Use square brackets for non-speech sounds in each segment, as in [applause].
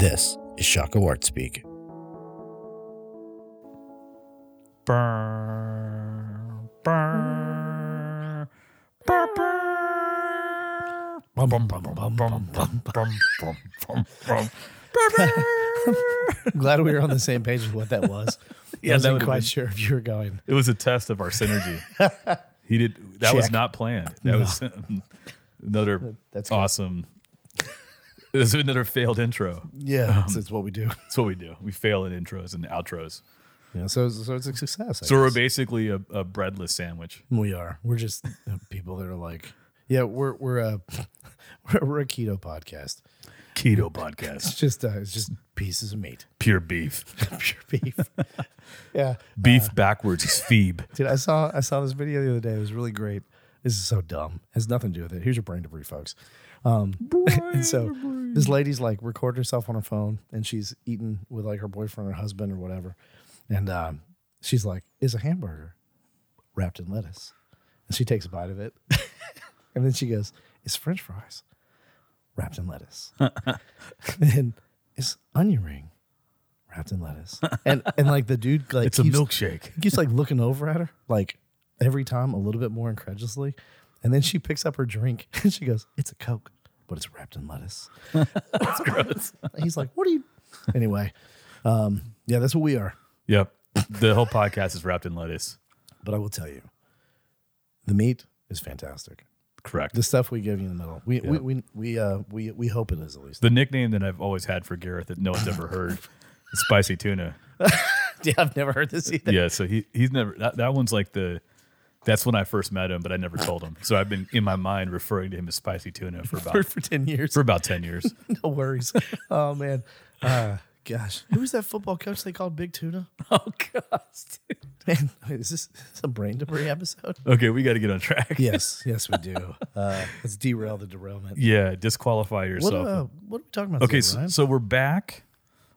This is Shaka Wart Speak. Burr, [laughs] Glad we were on the same page with what that was. [laughs] Yeah, I wasn't quite been, sure if you were going. It was a test of our synergy. he did that Check. was not planned. That no. was [laughs] another That's awesome [laughs] It is another failed intro. Yeah, that's, that's what we do. [laughs] That's what we do. We fail at intros and outros. Yeah, so so it's a success. I So we're guess. basically a, a breadless sandwich. we are. We're just [laughs] uh, people that are like, yeah, we're we're a we're, we're a keto podcast. Keto It's podcast. just uh, it's just pieces of meat, Pure beef. pure beef. yeah, Beef backwards is phoebe. dude. I saw I saw this video the other day. It was really great. This is so dumb. It has nothing to do with it. Here's your brain debris, folks. Um, [laughs] and so this lady's like recording herself on her phone, and she's eating with like her boyfriend or husband or whatever, and um, she's like, "Is a hamburger wrapped in lettuce?" And she takes a bite of it, [laughs] and then she goes, it's French fries wrapped in lettuce?" [laughs] and it's onion ring wrapped in lettuce? And and like the dude like It's a milkshake. he keeps like looking over at her, like every time a little bit more incredulously. And then she picks up her drink [laughs] and she goes, It's a Coke, but it's wrapped in lettuce. [laughs] It's gross. He's like, What are you? [laughs] Anyway, um, yeah, that's what we are. Yep. The whole podcast is wrapped in lettuce. But I will tell you, the meat is fantastic. Correct. The stuff we give you in the middle, we we Yep. we we uh we we hope it is at least. The nickname that I've always had for Gareth that no one's ever heard is spicy tuna. yeah, I've never heard this either. Yeah, so he he's never that, that one's like the that's when I first met him, but I never told him. So I've been in my mind referring to him as spicy tuna for about For, for ten years, for about ten years. [laughs] no worries. oh man, uh, gosh, who was that football coach they called Big Tuna? [laughs] oh gosh. Man, wait, is this a brain debris episode? Okay, we got to get on track. yes, yes, we do. [laughs] Uh, let's derail the derailment. Yeah, disqualify What, yourself. uh, what are we talking about? okay, today, so, so we're back.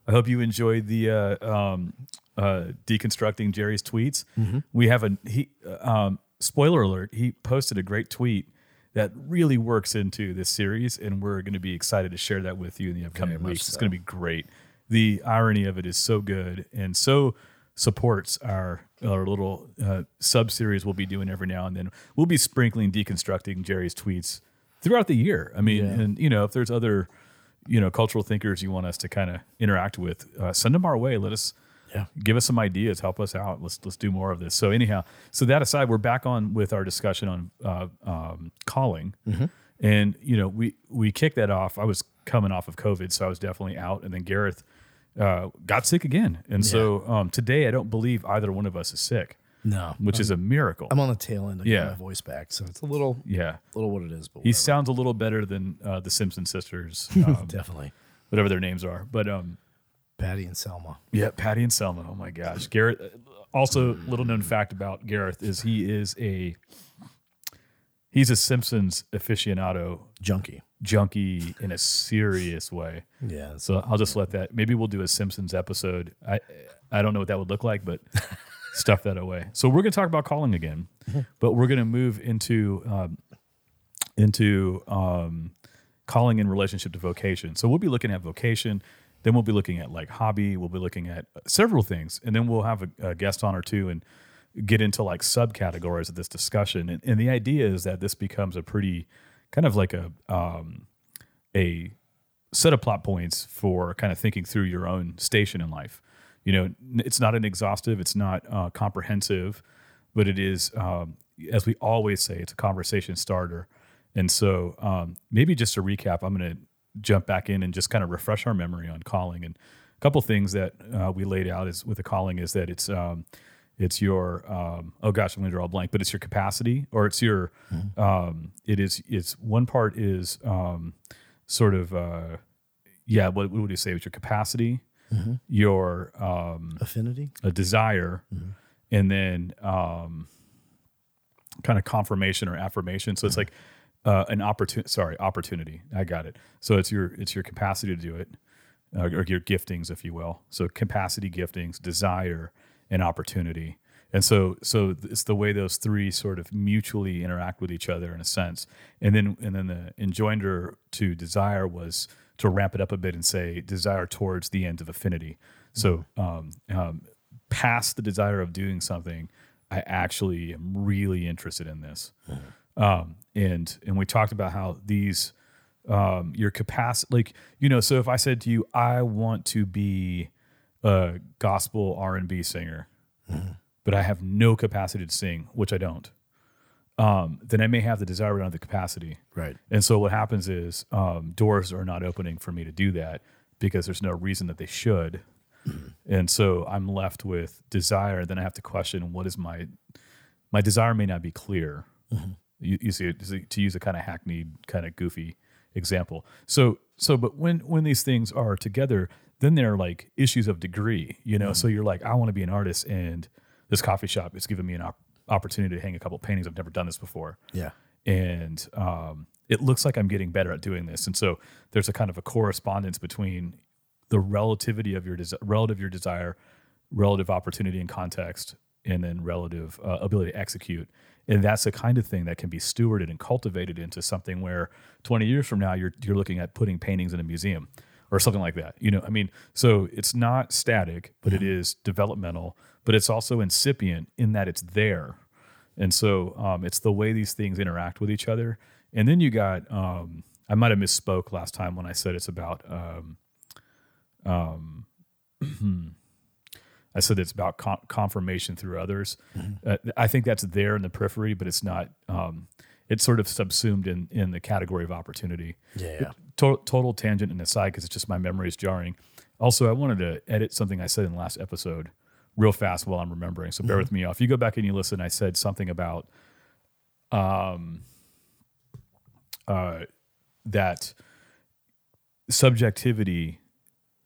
I hope you enjoyed the uh, um, uh, deconstructing Jerry's tweets. Mm-hmm. We have a he. uh, Um, spoiler alert: he posted a great tweet that really works into this series, and we're going to be excited to share that with you in the upcoming Very weeks. It's going to be great. The irony of it is so good and so supports our our little uh, sub series we'll be doing every now and then. We'll be sprinkling deconstructing Jerry's tweets throughout the year. I mean, Yeah. and you know, if there's other you know cultural thinkers you want us to kind of interact with, uh, send them our way. Let us Yeah. give us some ideas, help us out. Let's let's do more of this. So anyhow, so that aside, we're back on with our discussion on uh, um, calling, Mm-hmm. and you know we we kicked that off. I was coming off of COVID, so I was definitely out, and then Gareth uh, got sick again, and so um, today I don't believe either one of us is sick, no, which is a miracle. I'm on the tail end of Yeah. my voice back, so it's a little, yeah, little what it is. But he whatever. sounds a little better than uh, the Simpson sisters, [laughs] um, definitely whatever their names are, but um, Patty and Selma. Yeah, Patty and Selma. Oh my gosh, Gareth. Also, little known fact about Gareth is he is a he's a Simpsons aficionado Junkie. junkie in a serious way. Yeah, So I'll just let that. Maybe we'll do a Simpsons episode. I I don't know what that would look like, but [laughs] stuff that away. So we're going to talk about calling again, [laughs] but we're going to move into um, into um, calling in relationship to vocation. So we'll be looking at vocation. Then we'll be looking at like hobby. We'll be looking at several things, and then we'll have a, a guest on or two and get into like subcategories of this discussion. And, and the idea is that this becomes a pretty kind of like a um, a set of plot points for kind of thinking through your own station in life. You know, it's not an exhaustive, it's not uh, comprehensive, but it is, um, as we always say, it's a conversation starter. And so, um, maybe just to recap, I'm going to jump back in and just kind of refresh our memory on calling. And a couple things that uh, we laid out is with the calling is that it's um, it's your um, oh gosh, I'm going to draw a blank, but it's your capacity or it's your um, it is it's one part is um, sort of uh, yeah what, what would you say? It's your capacity your um, affinity. a desire and then um, kind of confirmation or affirmation. So it's like uh, an opportunity sorry opportunity. I got it. So it's your it's your capacity to do it uh, or your giftings if you will. So capacity giftings desire and opportunity. And so so it's the way those three sort of mutually interact with each other in a sense. And then and then the enjoinder to desire was to ramp it up a bit and say desire towards the end of affinity. So um, um, past the desire of doing something, I actually am really interested in this. Um, and and we talked about how these um, your capacity, like you know, so if I said to you, I want to be a gospel R and B singer, but I have no capacity to sing, which I don't, um, then I may have the desire, but not the capacity. Right. And so what happens is um, doors are not opening for me to do that because there's no reason that they should. And so I'm left with desire. Then I have to question what is my my desire may not be clear. You, you see, it- to use a kind of hackneyed, kind of goofy example. So so, but when when these things are together, then they're like issues of degree. You know, so you're like, I want to be an artist, and this coffee shop is giving me an op- opportunity to hang a couple paintings. I've never done this before Yeah. and um, it looks like I'm getting better at doing this. And so there's a kind of a correspondence between the relativity of your desi- relative your desire, relative opportunity and context, and then relative uh, ability to execute. And that's the kind of thing that can be stewarded and cultivated into something where 20 years from now you're you're looking at putting paintings in a museum or something like that. You know, I mean, so it's not static, but it is developmental, but it's also incipient in that it's there. And so um, it's the way these things interact with each other. And then you got, um, I might have misspoke last time when I said it's about, um, um, [clears throat] I said it's about con- confirmation through others. Uh, I think that's there in the periphery, but it's not, um, it's sort of subsumed in, in the category of opportunity Yeah. to- total tangent and aside because it's just my memory is jarring. Also, I wanted to edit something I said in the last episode real fast while I'm remembering. So bear with me. If you go back and you listen, I said something about um uh that subjectivity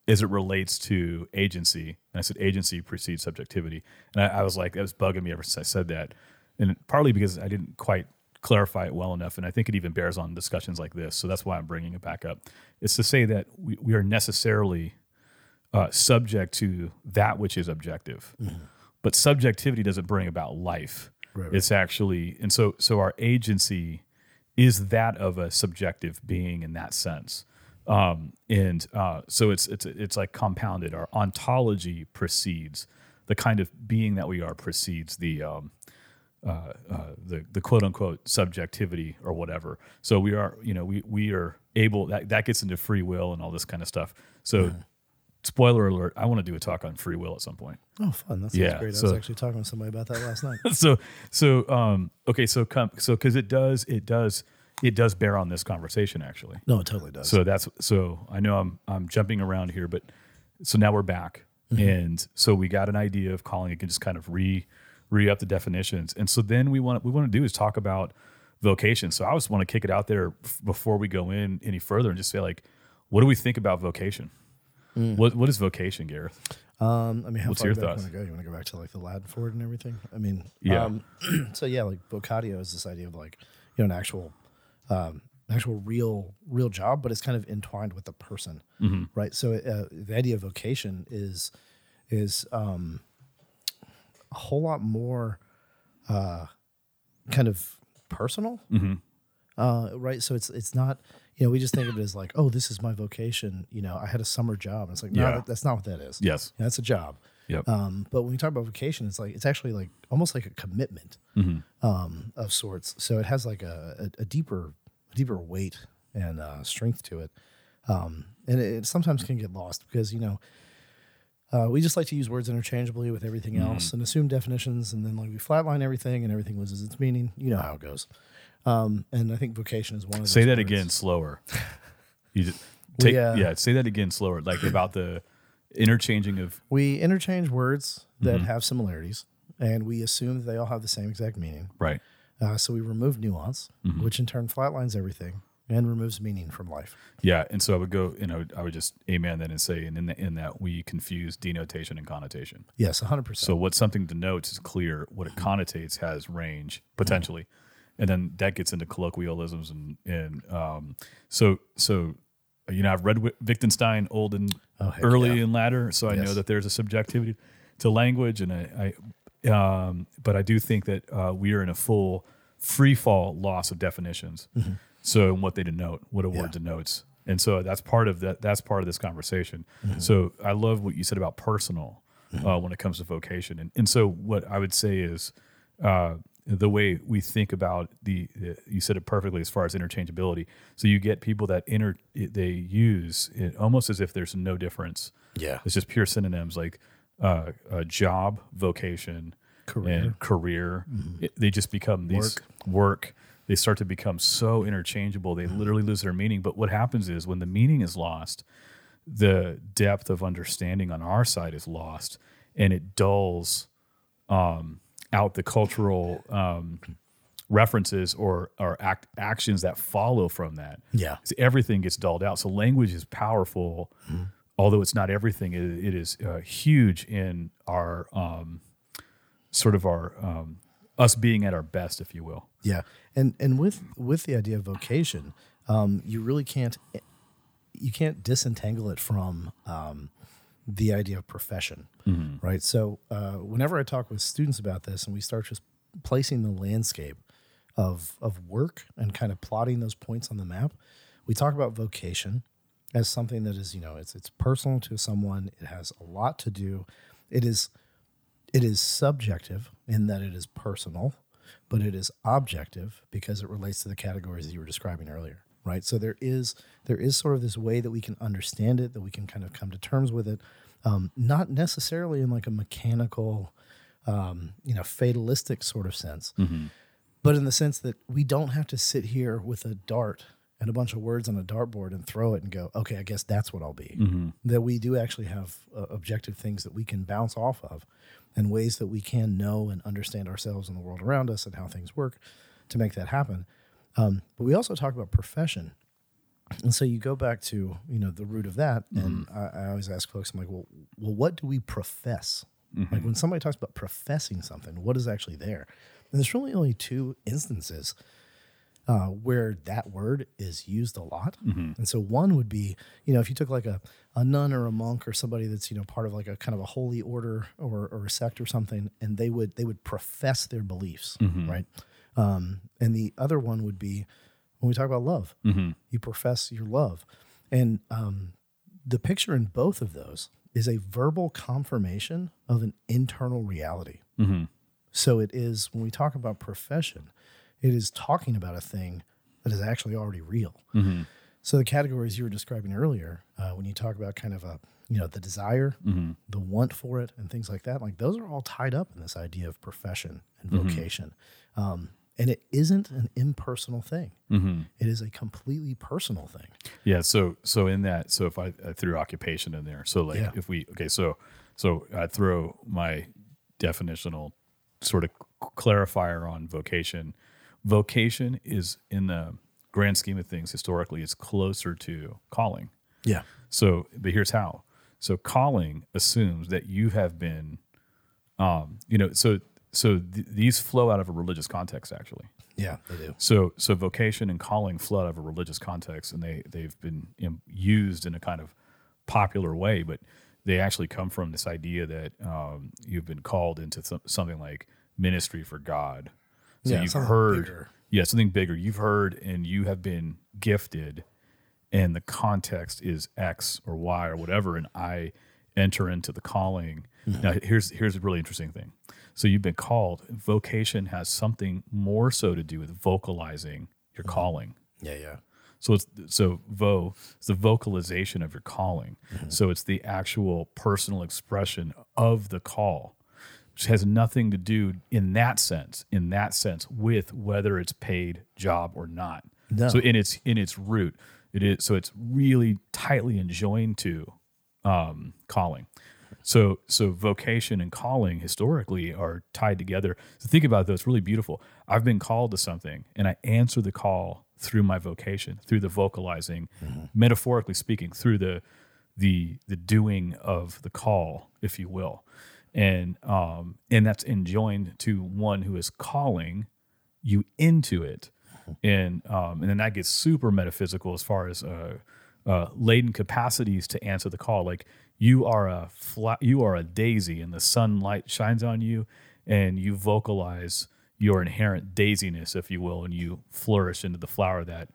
as it relates to agency. And I said agency precedes subjectivity. And I, I was like, that was bugging me ever since I said that. And partly because I didn't quite clarify it well enough. And I think it even bears on discussions like this. So that's why I'm bringing it back up. It's to say that we, we are necessarily uh, subject to that which is objective. But subjectivity doesn't bring about life. Right, right. It's actually, and so so our agency is that of a subjective being in that sense. Um, and uh, so it's it's it's like compounded. Our ontology precedes the kind of being that we are precedes the um, uh, uh, the the quote unquote subjectivity or whatever. So we are you know we we are able that that gets into free will and all this kind of stuff. So spoiler alert, I want to do a talk on free will at some point. Oh, fun. That sounds Yeah, great. I so- was actually talking to somebody about that last night. [laughs] so so um okay so come so because it does it does it does bear on this conversation actually No, it totally does. so that's so i know i'm i'm jumping around here but so now we're back Mm-hmm. and so we got an idea of calling it can just kind of re re up the definitions and so then we want we want to do is talk about vocation so i just want to kick it out there before we go in any further and just say like what do we think about vocation Mm. what what is vocation gareth Um, I mean, how What's your back you thoughts? want to go? You want to go back to like the Latin for it and everything? I mean, Yeah. Um, [clears throat] so yeah, like vocatio is this idea of like you know an actual, um, actual real real job, but it's kind of entwined with the person, Mm-hmm. right? So uh, the idea of vocation is is um, a whole lot more uh, kind of personal, Mm-hmm. uh, right? So it's it's not you know we just think of it as like oh this is my vocation. You know I had a summer job. And It's like no Yeah. that, that's not what that is. yes That's a job. Yep Um, but when we talk about vocation, it's like it's actually like almost like a commitment um, of sorts. So it has like a, a, a deeper, deeper weight and uh, strength to it, um, and it, it sometimes can get lost because you know uh, we just like to use words interchangeably with everything else and assume definitions, and then like we flatline everything, and everything loses its meaning. You know how it goes. Um, and I think vocation is one of Say that words. again slower. [laughs] You just take uh, yeah. Say that again slower, like about the interchanging of We interchange words that have similarities, and we assume that they all have the same exact meaning. right. Uh, so we remove nuance, which in turn flatlines everything and removes meaning from life. Yeah, and so I would go, and I would, I would just amen that and say, and in, the, in that we confuse denotation and connotation. Yes, 100%. So what something denotes is clear. What it connotates has range potentially, and then that gets into colloquialisms and and um, so so you know I've read Wi- Wittgenstein old and Oh, early yeah. and latter, so I know that there's a subjectivity to language, and I, I um, but I do think that uh, we are in a full free fall loss of definitions. Mm-hmm. So what they denote, what a Yeah. word denotes. And so that's part of that. That's part of this conversation. So I love what you said about personal uh, when it comes to vocation. And and so what I would say is uh, the way we think about the, uh, you said it perfectly as far as interchangeability. So you get people that inter they use it almost as if there's no difference. Yeah. It's just pure synonyms like uh, uh, job, vocation, Career. and career. It- they just become these work. They start to become so interchangeable. They literally lose their meaning. But what happens is when the meaning is lost, the depth of understanding on our side is lost, and it dulls um, out the cultural um, references or or act, actions that follow from that. Yeah. So everything gets dulled out. So language is powerful, although it's not everything. It, it is uh, huge in our um, sort of our um, us being at our best, if you will. Yeah, and and with with the idea of vocation, um, you really can't you can't disentangle it from um, the idea of profession, right? So uh, whenever I talk with students about this, and we start just placing the landscape of of work and kind of plotting those points on the map, we talk about vocation as something that is you know it's it's personal to someone. It has a lot to do. It is it is subjective in that it is personal, but it is objective because it relates to the categories that you were describing earlier, right? So there is there is sort of this way that we can understand it, that we can kind of come to terms with it, um, not necessarily in like a mechanical, um, you know, fatalistic sort of sense, but in the sense that we don't have to sit here with a dart and a bunch of words on a dartboard and throw it and go, okay, I guess that's what I'll be. That we do actually have uh, objective things that we can bounce off of and ways that we can know and understand ourselves and the world around us and how things work to make that happen. Um, but we also talk about profession. And so you go back to, you know, the root of that. And I, I always ask folks, I'm like, well, well, what do we profess? Like when somebody talks about professing something, what is actually there? And there's really only two instances uh, where that word is used a lot. And so one would be, you know, if you took like a, a nun or a monk or somebody that's, you know, part of like a kind of a holy order or, or a sect or something, and they would they would profess their beliefs, right? Um, and the other one would be when we talk about love, you profess your love. And um, the picture in both of those is a verbal confirmation of an internal reality. So it is when we talk about profession, it is talking about a thing that is actually already real. So the categories you were describing earlier, uh, when you talk about kind of a you know the desire, the want for it, and things like that, like those are all tied up in this idea of profession and vocation. Um, and it isn't an impersonal thing. It is a completely personal thing. Yeah. So so in that, so if I, I threw occupation in there, so like Yeah. if we okay, so so I throw my definitional sort of clarifier on vocation. Vocation is in the grand scheme of things historically is closer to calling. Yeah. So, but here's how. So, calling assumes that you have been, um, you know, so so th- these flow out of a religious context, actually. Yeah, they do. So, so vocation and calling flow out of a religious context, and they they've been used in a kind of popular way, but they actually come from this idea that um, you've been called into some, something like ministry for God. So Yeah, you've something heard, bigger. yeah, something bigger. You've heard, and you have been gifted, and the context is X or Y or whatever, and I enter into the calling. Mm-hmm. Now, here's here's a really interesting thing. So you've been called. Vocation has something more so to do with vocalizing your Mm-hmm. calling. Yeah, yeah. So it's so vo it's the vocalization of your calling. So it's the actual personal expression of the call, which has nothing to do in that sense, in that sense, with whether it's paid job or not. No. So in its in its root, it is so it's really tightly enjoined to um, calling. So so vocation and calling historically are tied together. So think about those really beautiful. I've been called to something and I answer the call through my vocation, through the vocalizing, metaphorically speaking, through the the the doing of the call, if you will. And um and that's enjoined to one who is calling you into it. And um and then that gets super metaphysical as far as uh uh, latent capacities to answer the call. Like you are a you are a daisy, and the sunlight shines on you, and you vocalize your inherent daisiness, if you will, and you flourish into the flower that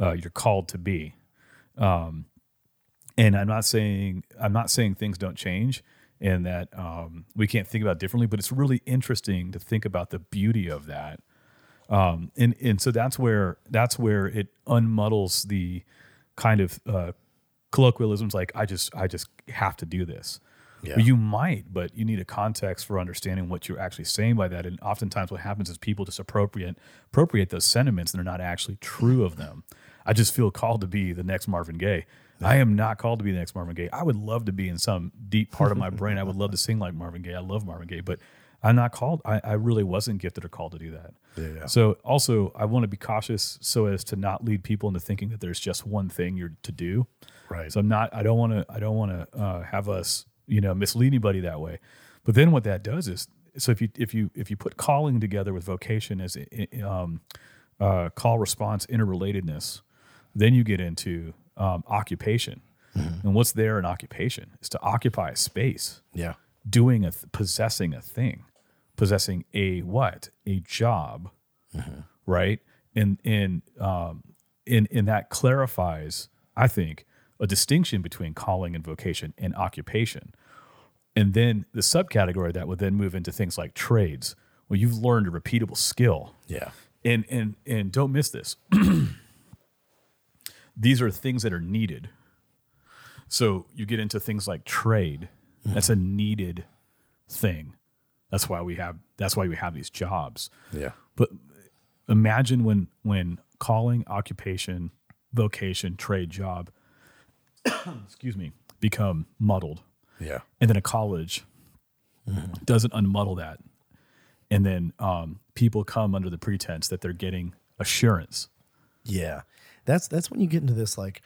uh, you're called to be. Um, and I'm not saying I'm not saying things don't change and that um, we can't think about differently, but it's really interesting to think about the beauty of that. Um, and and so that's where that's where it unmuddles the kind of uh, colloquialisms like I just I just have to do this. Yeah. Well, you might, but you need a context for understanding what you're actually saying by that. And oftentimes, what happens is people just appropriate appropriate those sentiments, and they're not actually true of them. I just feel called to be the next Marvin Gaye. I am not called to be the next Marvin Gaye. I would love to be in some deep part of my [laughs] brain. I would love to sing like Marvin Gaye. I love Marvin Gaye, but I'm not called. I, I really wasn't gifted or called to do that. Yeah. So also, I want to be cautious so as to not lead people into thinking that there's just one thing you're to do. Right. So I'm not. I don't want to. I don't want to uh, have us, you know, mislead anybody that way. But then what that does is, so if you if you if you put calling together with vocation as um, uh, call response interrelatedness, then you get into um, occupation. And what's there in occupation is to occupy a space, yeah. doing a th- possessing a thing, possessing a what a job, right? And and um, in in that clarifies, I think, a distinction between calling and vocation and occupation. And then the subcategory that would then move into things like trades, where you've learned a repeatable skill. Yeah. And and and don't miss this. [clears throat] These are things that are needed. So you get into things like trade. That's a needed thing. That's why we have that's why we have these jobs. Yeah. But imagine when when calling, occupation, vocation, trade, job, [coughs] excuse me, become muddled, Yeah. and then a college doesn't unmuddle that, and then um, people come under the pretense that they're getting assurance. Yeah. That's that's when you get into this like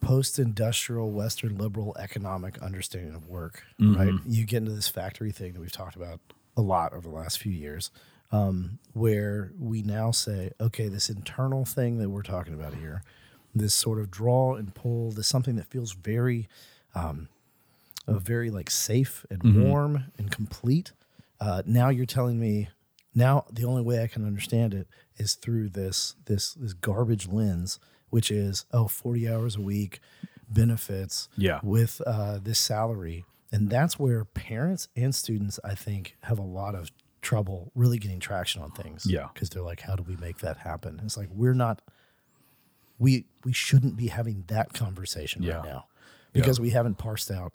post-industrial western liberal economic understanding of work, right? You get into this factory thing that we've talked about a lot over the last few years. Um, where we now say, okay, this internal thing that we're talking about here, this sort of draw and pull, this something that feels very, um, uh, very like safe and warm and complete. Uh, now you're telling me, now the only way I can understand it is through this this this garbage lens, which is oh 40 hours a week, benefits, Yeah. with uh, this salary, and that's where parents and students I think have a lot of trouble really getting traction on things. Yeah. because they're like, how do we make that happen? It's like we're not. We we shouldn't be having that conversation Yeah. right now because we haven't parsed out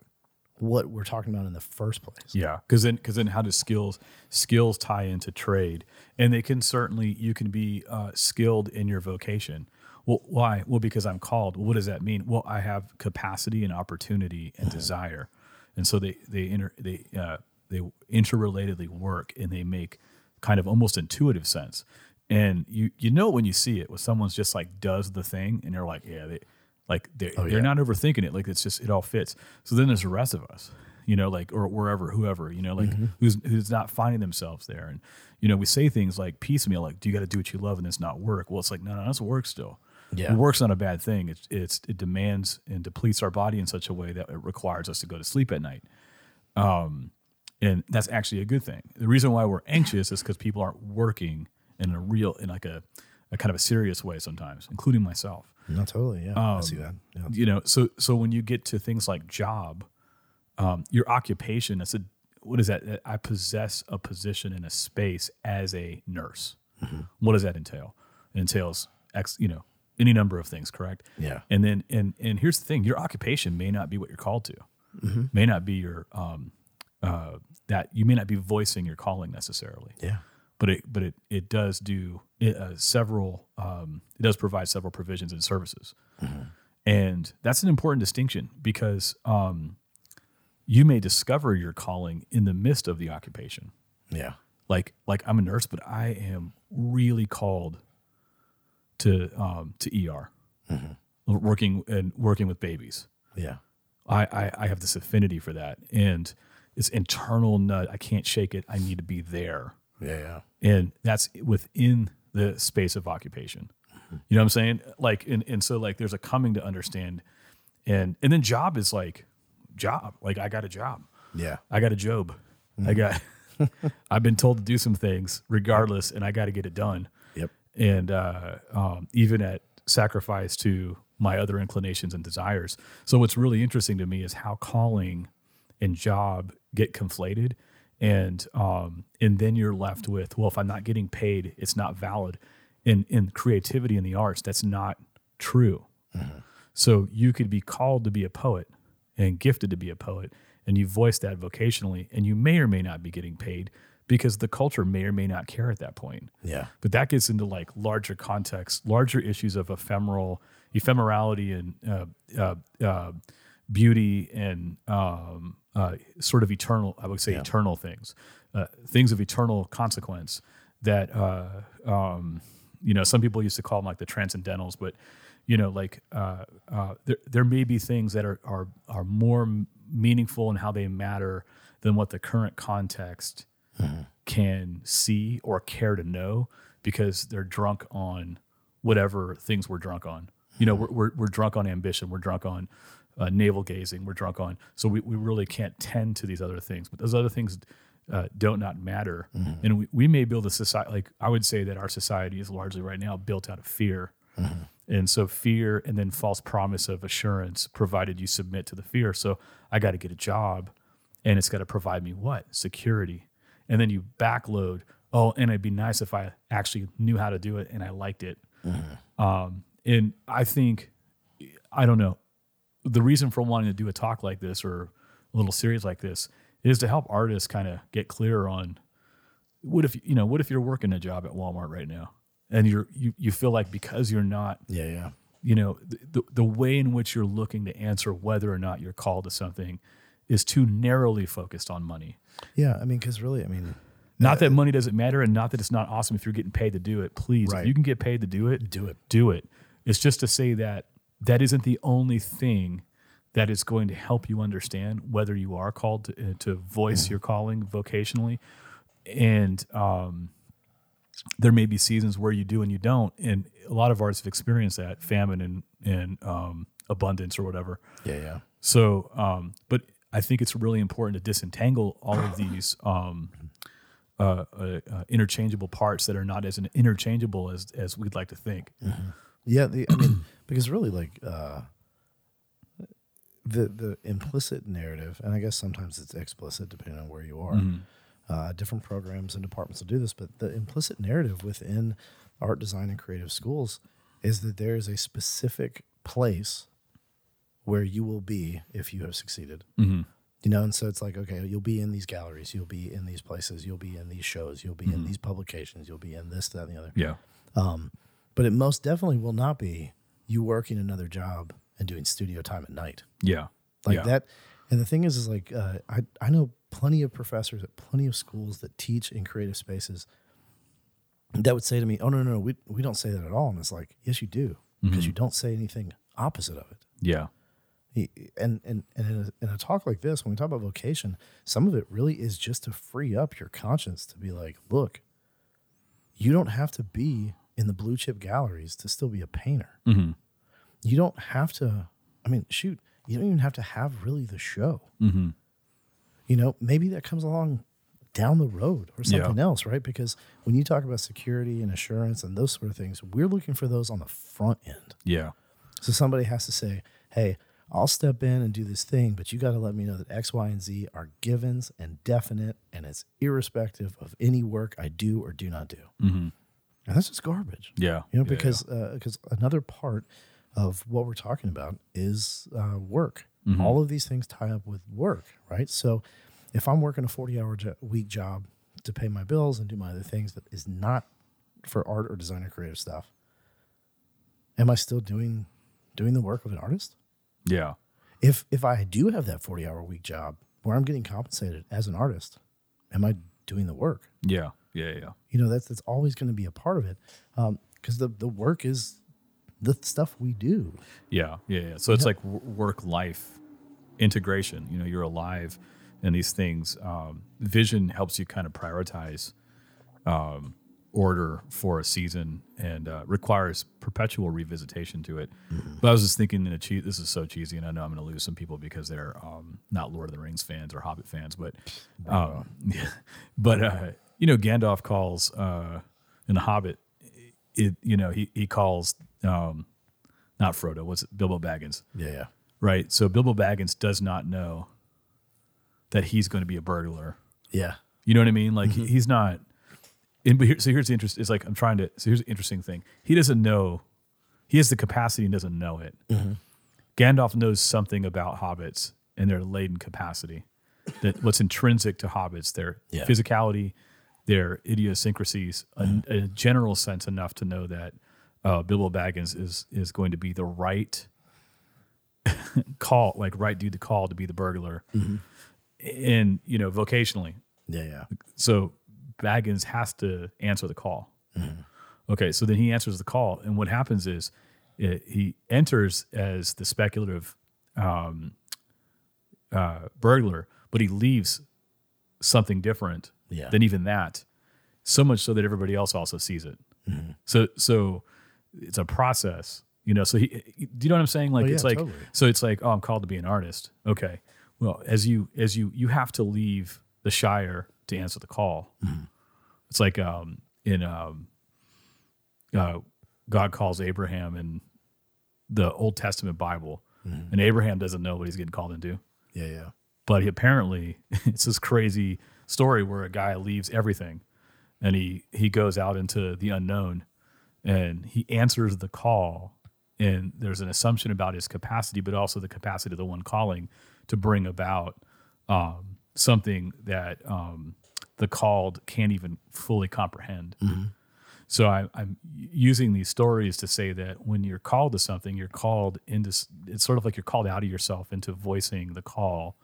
what we're talking about in the first place. Yeah, because then because then how do skills skills tie into trade? And they can certainly you can be uh, skilled in your vocation. Well, why? Well, because I'm called. Well, what does that mean? Well, I have capacity and opportunity and desire, and so they they inter, they uh, they interrelatedly work and they make kind of almost intuitive sense. And you you know when you see it when someone's just like does the thing and you're like yeah they like they're, they're yeah. not overthinking it like it's just it all fits. So then there's the rest of us you know, like or wherever, whoever, you know, like who's who's not finding themselves there. And you know, we say things like piecemeal, like, "Do you got to do what you love and it's not work?" Well, it's like, no, no, that's work still. Yeah. work's not a bad thing. It's it's it demands and depletes our body in such a way that it requires us to go to sleep at night. Um, and that's actually a good thing. The reason why we're anxious is because people aren't working in a real, in like a, a kind of a serious way sometimes, including myself No, totally. Yeah, I see that. Yeah. you know so so when you get to things like job um, your occupation that's a what is that i possess a position in a space as a nurse what does that entail it entails x you know any number of things correct? Yeah. and then and and here's the thing your occupation may not be what you're called to. May not be your um uh that you may not be voicing your calling necessarily. Yeah. but it but it it does do it, uh, several um, it does provide several provisions and services. And that's an important distinction because um, you may discover your calling in the midst of the occupation. Yeah. like like i'm a nurse but i am really called to um, to er working and working with babies. Yeah. I, I I have this affinity for that. And this internal nut i can't shake it. I need to be there. Yeah. Yeah. and that's within the space of occupation. You know what i'm saying? Like and, and so like there's a coming to understand. And and then job is like job. Like i got a job. Yeah. i got a job. I got [laughs] [laughs] i've been told to do some things regardless and i got to get it done. And uh, um, even at sacrifice to my other inclinations and desires. So what's really interesting to me is how calling and job get conflated and um and then you're left with well if i'm not getting paid it's not valid. In in creativity in the arts that's not true. So you could be called to be a poet and gifted to be a poet and you voice that vocationally and you may or may not be getting paid because the culture may or may not care at that point Yeah. but that gets into like larger context, larger issues of ephemeral ephemerality and uh, uh, uh, beauty and um, uh, sort of eternal. I would say eternal things, uh, things of eternal consequence. That uh, um, you know, some people used to call them like the transcendentals, but you know, like uh, uh, there there may be things that are are are more meaningful in how they matter than what the current context can see or care to know because they're drunk on whatever things we're drunk on. You know, we're, we're, we're drunk on ambition. We're drunk on uh, navel gazing. We're drunk on, so we, we really can't tend to these other things. But those other things uh, don't not matter. And we, we may build a society, like I would say that our society is largely right now built out of fear. And so fear and then false promise of assurance, provided you submit to the fear. So I got to get a job and it's got to provide me what? Security. And then you backload. Oh, and it'd be nice if I actually knew how to do it and I liked it. Um, and I think, I don't know, the reason for wanting to do a talk like this or a little series like this is to help artists kind of get clear on what if you know what if you're working a job at Walmart right now and you're you, you feel like because you're not Yeah. Yeah. you know the, the way in which you're looking to answer whether or not you're called to something is too narrowly focused on money Yeah. I mean, because really, I mean, not that money doesn't matter and not that it's not awesome if you're getting paid to do it please Right. if you can get paid to do it do it. do it it's just to say that that isn't the only thing that is going to help you understand whether you are called to, uh, to voice your calling vocationally and um, there may be seasons where you do and you don't and a lot of artists have experienced that famine and, and um, abundance or whatever Yeah. Yeah. so, um, but I think it's really important to disentangle all of these um, uh, uh, uh, interchangeable parts that are not as interchangeable as as we'd like to think. Yeah, the, I mean, [clears throat] because really, like uh, the the implicit narrative, and I guess sometimes it's explicit depending on where you are. Uh, different programs and departments will do this, but the implicit narrative within art, design, and creative schools is that there is a specific place where you will be if you have succeeded. Mm-hmm. You know, and so it's like, okay, you'll be in these galleries, you'll be in these places, you'll be in these shows, you'll be in mm-hmm. these publications, you'll be in this, that, and the other. Yeah, um, But it most definitely will not be you working another job and doing studio time at night yeah, like yeah. that. And the thing is, is like uh, I I know plenty of professors at plenty of schools that teach in creative spaces that would say to me, "Oh no, no, no we we don't say that at all." And it's like, yes, you do, because mm-hmm. you don't say anything opposite of it. Yeah, He- And and and in a, in a talk like this, when we talk about vocation, some of it really is just to free up your conscience to be like, look, you don't have to be in the blue chip galleries to still be a painter. Mm-hmm. You don't have to. I mean, shoot, you don't even have to have really the show. Mm-hmm. You know, maybe that comes along down the road or Yeah. something else, right? Because when you talk about security and assurance and those sort of things, we're looking for those on the front end. yeah, So somebody has to say, hey, I'll step in and do this thing, but you got to let me know that X, Y, and Z are givens and definite, and it's irrespective of any work I do or do not do. Mm-hmm. And that's just garbage. yeah. You know, yeah, because uh, because another part of what we're talking about is uh, work. Mm-hmm. All of these things tie up with work, right? So if I'm working a 40 hour jo- week job to pay my bills and do my other things that is not for art or design or creative stuff, am I still doing doing the work of an artist? Yeah, If if I do have that 40 hour week job where I'm getting compensated as an artist, am I doing the work? yeah, yeah, yeah. you know that's that's always going to be a part of it because the the work is the stuff we do Yeah, yeah, yeah. So it's like work life integration. You know, you're alive in these things. Um, vision helps you kind of prioritize um, order for a season and uh, requires perpetual revisitation to it. But I was just thinking, in a che- this is so cheesy, and I know I'm going to lose some people because they're um, not Lord of the Rings fans or Hobbit fans, but um, [laughs] but uh, you know, Gandalf calls uh, in the Hobbit. It you know he he calls um, not Frodo. What's it? Bilbo Baggins, Yeah, yeah. right? So Bilbo Baggins does not know that he's going to be a burglar. Yeah. You know what I mean? Like he- he's not. And but here, so here's the interest. It's like I'm trying to. So here's the interesting thing. He doesn't know. He has the capacity and doesn't know it. Mm-hmm. Gandalf knows something about hobbits and their latent capacity. That what's intrinsic to hobbits, their Yeah. physicality, their idiosyncrasies, a, mm-hmm. a general sense enough to know that uh, Bilbo Baggins is is going to be the right [laughs] call, like right dude to call to be the burglar, mm-hmm. and you know vocationally Yeah, yeah. so Baggins has to answer the call. Mm-hmm. Okay, so then he answers the call, and what happens is it, he enters as the speculative um, uh, burglar, but he leaves something different Yeah. than even that. So much so that everybody else also sees it. Mm-hmm. So, so it's a process, you know. So he, he- do you know what I'm saying? Like Oh, it's like, totally. so it's like, oh, I'm called to be an artist. Okay, well, as you as you you have to leave the Shire to answer the call. It's like um, in um, uh, God calls Abraham in the Old Testament Bible, and Abraham doesn't know what he's getting called into. Yeah, yeah. But he apparently, [laughs] it's this crazy story where a guy leaves everything, and he he goes out into the unknown, and he answers the call, and there's an assumption about his capacity, but also the capacity of the one calling to bring about um, something that um, the called can't even fully comprehend. So I, I'm using these stories to say that when you're called to something, you're called into. It's sort of like you're called out of yourself into voicing the call,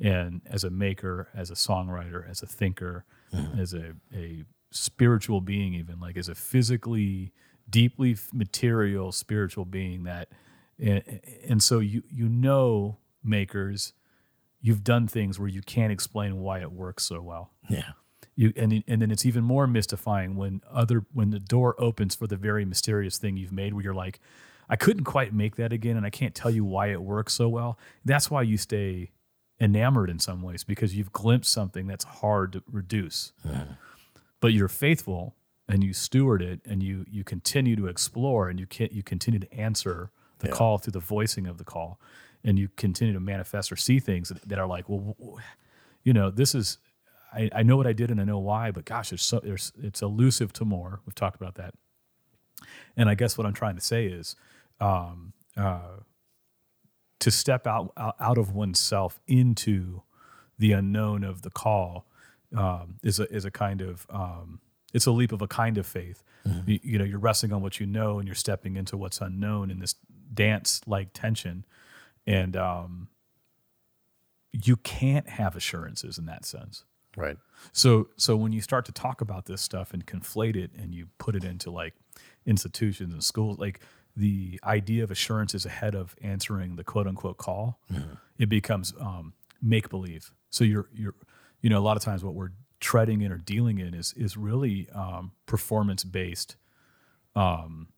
and as a maker, as a songwriter, as a thinker, as a a spiritual being, even like as a physically deeply material spiritual being that, and, and so you you know makers, you've done things where you can't explain why it works so well. Yeah. you and and then it's even more mystifying when other when the door opens for the very mysterious thing you've made where you're like I couldn't quite make that again and I can't tell you why it works so well. That's why you stay enamored in some ways because you've glimpsed something that's hard to reduce. But you're faithful and you steward it and you you continue to explore and you can you continue to answer the call through the voicing of the call and you continue to manifest or see things that, are like well you know this is I, I know what I did and I know why, but gosh, there's so there's it's elusive to more. We've talked about that, and I guess what I'm trying to say is, um, uh, to step out out of oneself into the unknown of the call um, is a is a kind of um, it's a leap of a kind of faith. You, you know, you're resting on what you know, and you're stepping into what's unknown in this dance like tension, and um, you can't have assurances in that sense. Right. So so when you start to talk about this stuff and conflate it and you put it into like institutions and schools, like the idea of assurance is ahead of answering the quote unquote call, it becomes um, make believe. So you're you're you know a lot of times what we're treading in or dealing in is is really um, performance based um,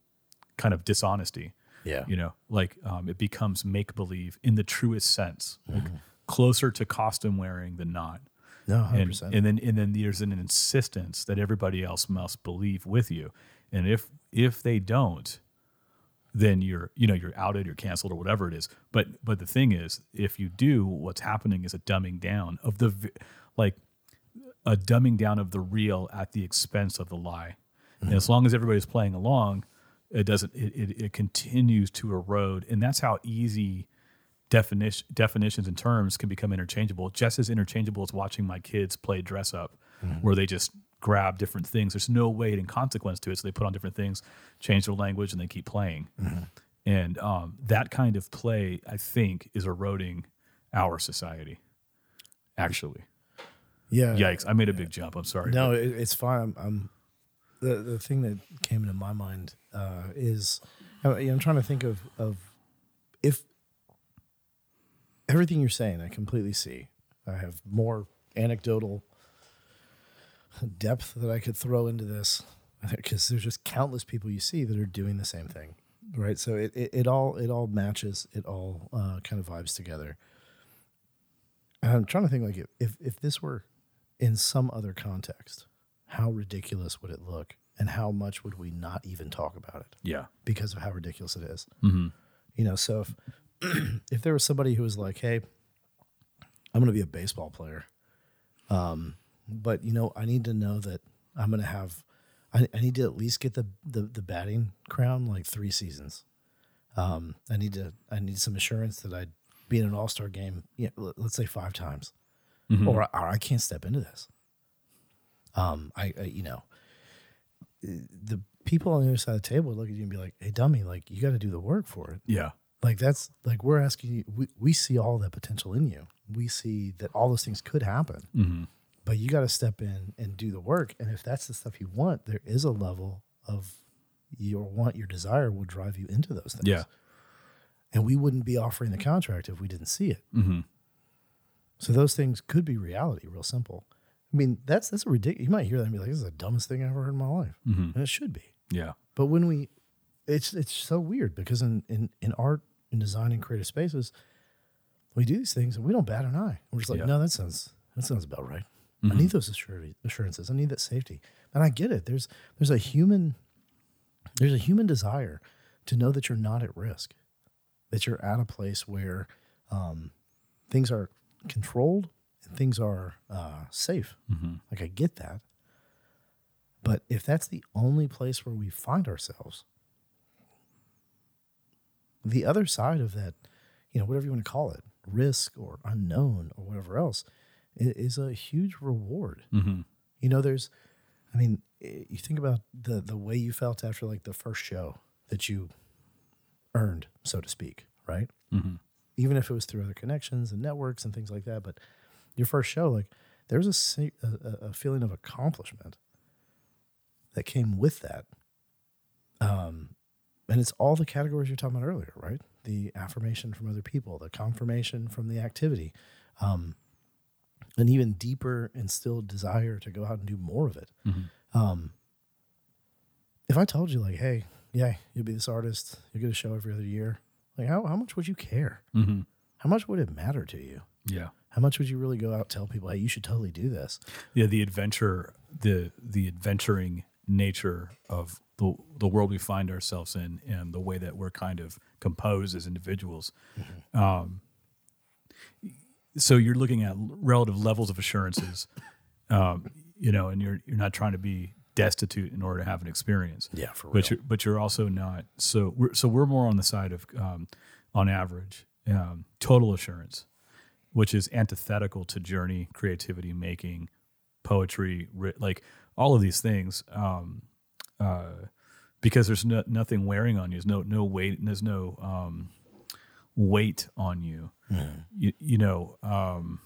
kind of dishonesty Yeah. you know like um, it becomes make believe in the truest sense like closer to costume wearing than not. No, hundred and, percent. and then and then there's an insistence that everybody else must believe with you. And if if they don't then you're you know you're outed you're canceled or whatever it is. But but the thing is if you do what's happening is a dumbing down of the like a dumbing down of the real at the expense of the lie. And as long as everybody's playing along it doesn't it, it, it continues to erode. And that's how easy definition definitions and terms can become interchangeable just as interchangeable as watching my kids play dress up where they just grab different things. There's no weight and consequence to it so they put on different things change their language and they keep playing. And um, that kind of play i think is eroding our society actually. Yeah. yikes i made a big jump i'm sorry No, it, it's fine. I'm, I'm the the thing that came into my mind uh, is uh, I'm trying to think of of if everything you're saying I completely see. I have more anecdotal depth that I could throw into this [laughs] because there's just countless people you see that are doing the same thing, right? So it it, it all it all matches. It all uh, kind of vibes together. And I'm trying to think like if, if this were in some other context, how ridiculous would it look and how much would we not even talk about it Yeah. because of how ridiculous it is? Mm-hmm. You know, so if [clears throat] if there was somebody who was like, "Hey, I'm going to be a baseball player," um, but you know, I need to know that I'm going to have, I, I need to at least get the, the the batting crown like three seasons. Um, I need to, I need some assurance that I'd be in an All Star game. Yeah, let- let's say five times, or, or I can't step into this. Um, I, I you know, the people on the other side of the table would look at you and be like, "Hey, dummy, like you got to do the work for it." Yeah. Like that's like we're asking you. We, we see all that potential in you. We see that all those things could happen, Mm-hmm. but you got to step in and do the work. And if that's the stuff you want, there is a level of your want, your desire will drive you into those things. Yeah. And we wouldn't be offering the contract if we didn't see it. Mm-hmm. So those things could be reality, real simple. I mean, that's that's a ridiculous. You might hear that and be like, "This is the dumbest thing I ever heard in my life," Mm-hmm. and it should be. Yeah. But when we, it's it's so weird because in in, in art and design and creative spaces, we do these things and we don't bat an eye. We're just like, Yeah. no, that sounds that sounds about right. I Mhm. need those assurances. I need that safety, and I get it. There's there's a human there's a human desire to know that you're not at risk, that you're at a place where um, things are controlled things are uh, safe. Mm-hmm. Like I get that. But if that's the only place where we find ourselves, the other side of that, you know, whatever you want to call it, risk or unknown or whatever else, is a huge reward. Mm-hmm. You know, there's, I mean, you think about the the way you felt after like the first show that you earned, so to speak, right? Mm-hmm. even if it was through other connections and networks and things like that. But your first show, like there was a, a- a feeling of accomplishment that came with that. Um, and it's all the categories you're talking about earlier, right? The affirmation from other people, the confirmation from the activity, um, an even deeper instilled desire to go out and do more of it. Mm-hmm. Um, if I told you, like, hey, yeah, you'll be this artist, you'll get a show every other year, like, how, how much would you care? Mm-hmm. How much would it matter to you? Yeah. How much would you really go out and tell people, hey, you should totally do this? Yeah. The adventure, the the adventuring nature of the the world we find ourselves in, and the way that we're kind of composed as individuals. Um, so you're looking at relative levels of assurances, um, you know, and you're you're not trying to be destitute in order to have an experience. Yeah, for but you're, but you're also not so we're so we're more on the side of um, on average um, total assurance which is antithetical to journey creativity making poetry like all of these things um, uh, because there's no, nothing wearing on you. There's no no weight there's no um, weight on you. You, you know um,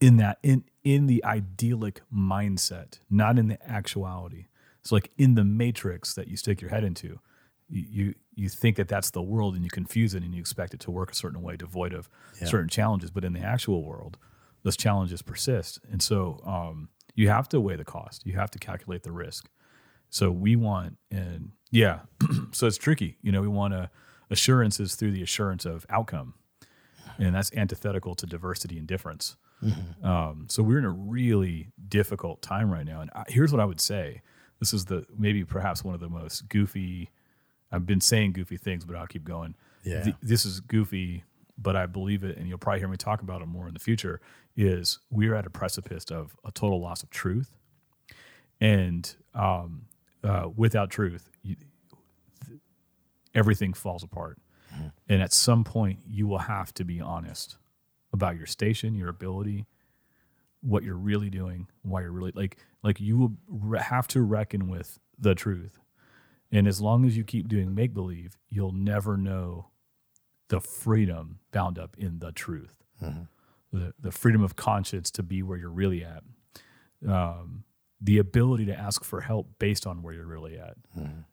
in that in in the idyllic mindset not in the actuality. It's like in the matrix that you stick your head into you you, think that that's the world and you confuse it and you expect it to work a certain way devoid of Yeah. certain challenges. But in the actual world those challenges persist. And so um, you have to weigh the cost. You have to calculate the risk. So we want and yeah [clears throat] so it's tricky. You know we want a assurances through the assurance of outcome. And that's antithetical to diversity and difference. Um, so we're in a really difficult time right now. And I, here's what I would say: this is the maybe perhaps one of the most goofy. I've been saying goofy things, but I'll keep going. Yeah. Th- this is goofy, but I believe it, and you'll probably hear me talk about it more in the future. Is we're at a precipice of a total loss of truth, and um, uh, without truth, you, th- everything falls apart. And at some point, you will have to be honest about your station, your ability, what you're really doing, why you're really like like you will have to reckon with the truth. And as long as you keep doing make believe, you'll never know the freedom bound up in the truth, the the freedom of conscience to be where you're really at, um, the ability to ask for help based on where you're really at.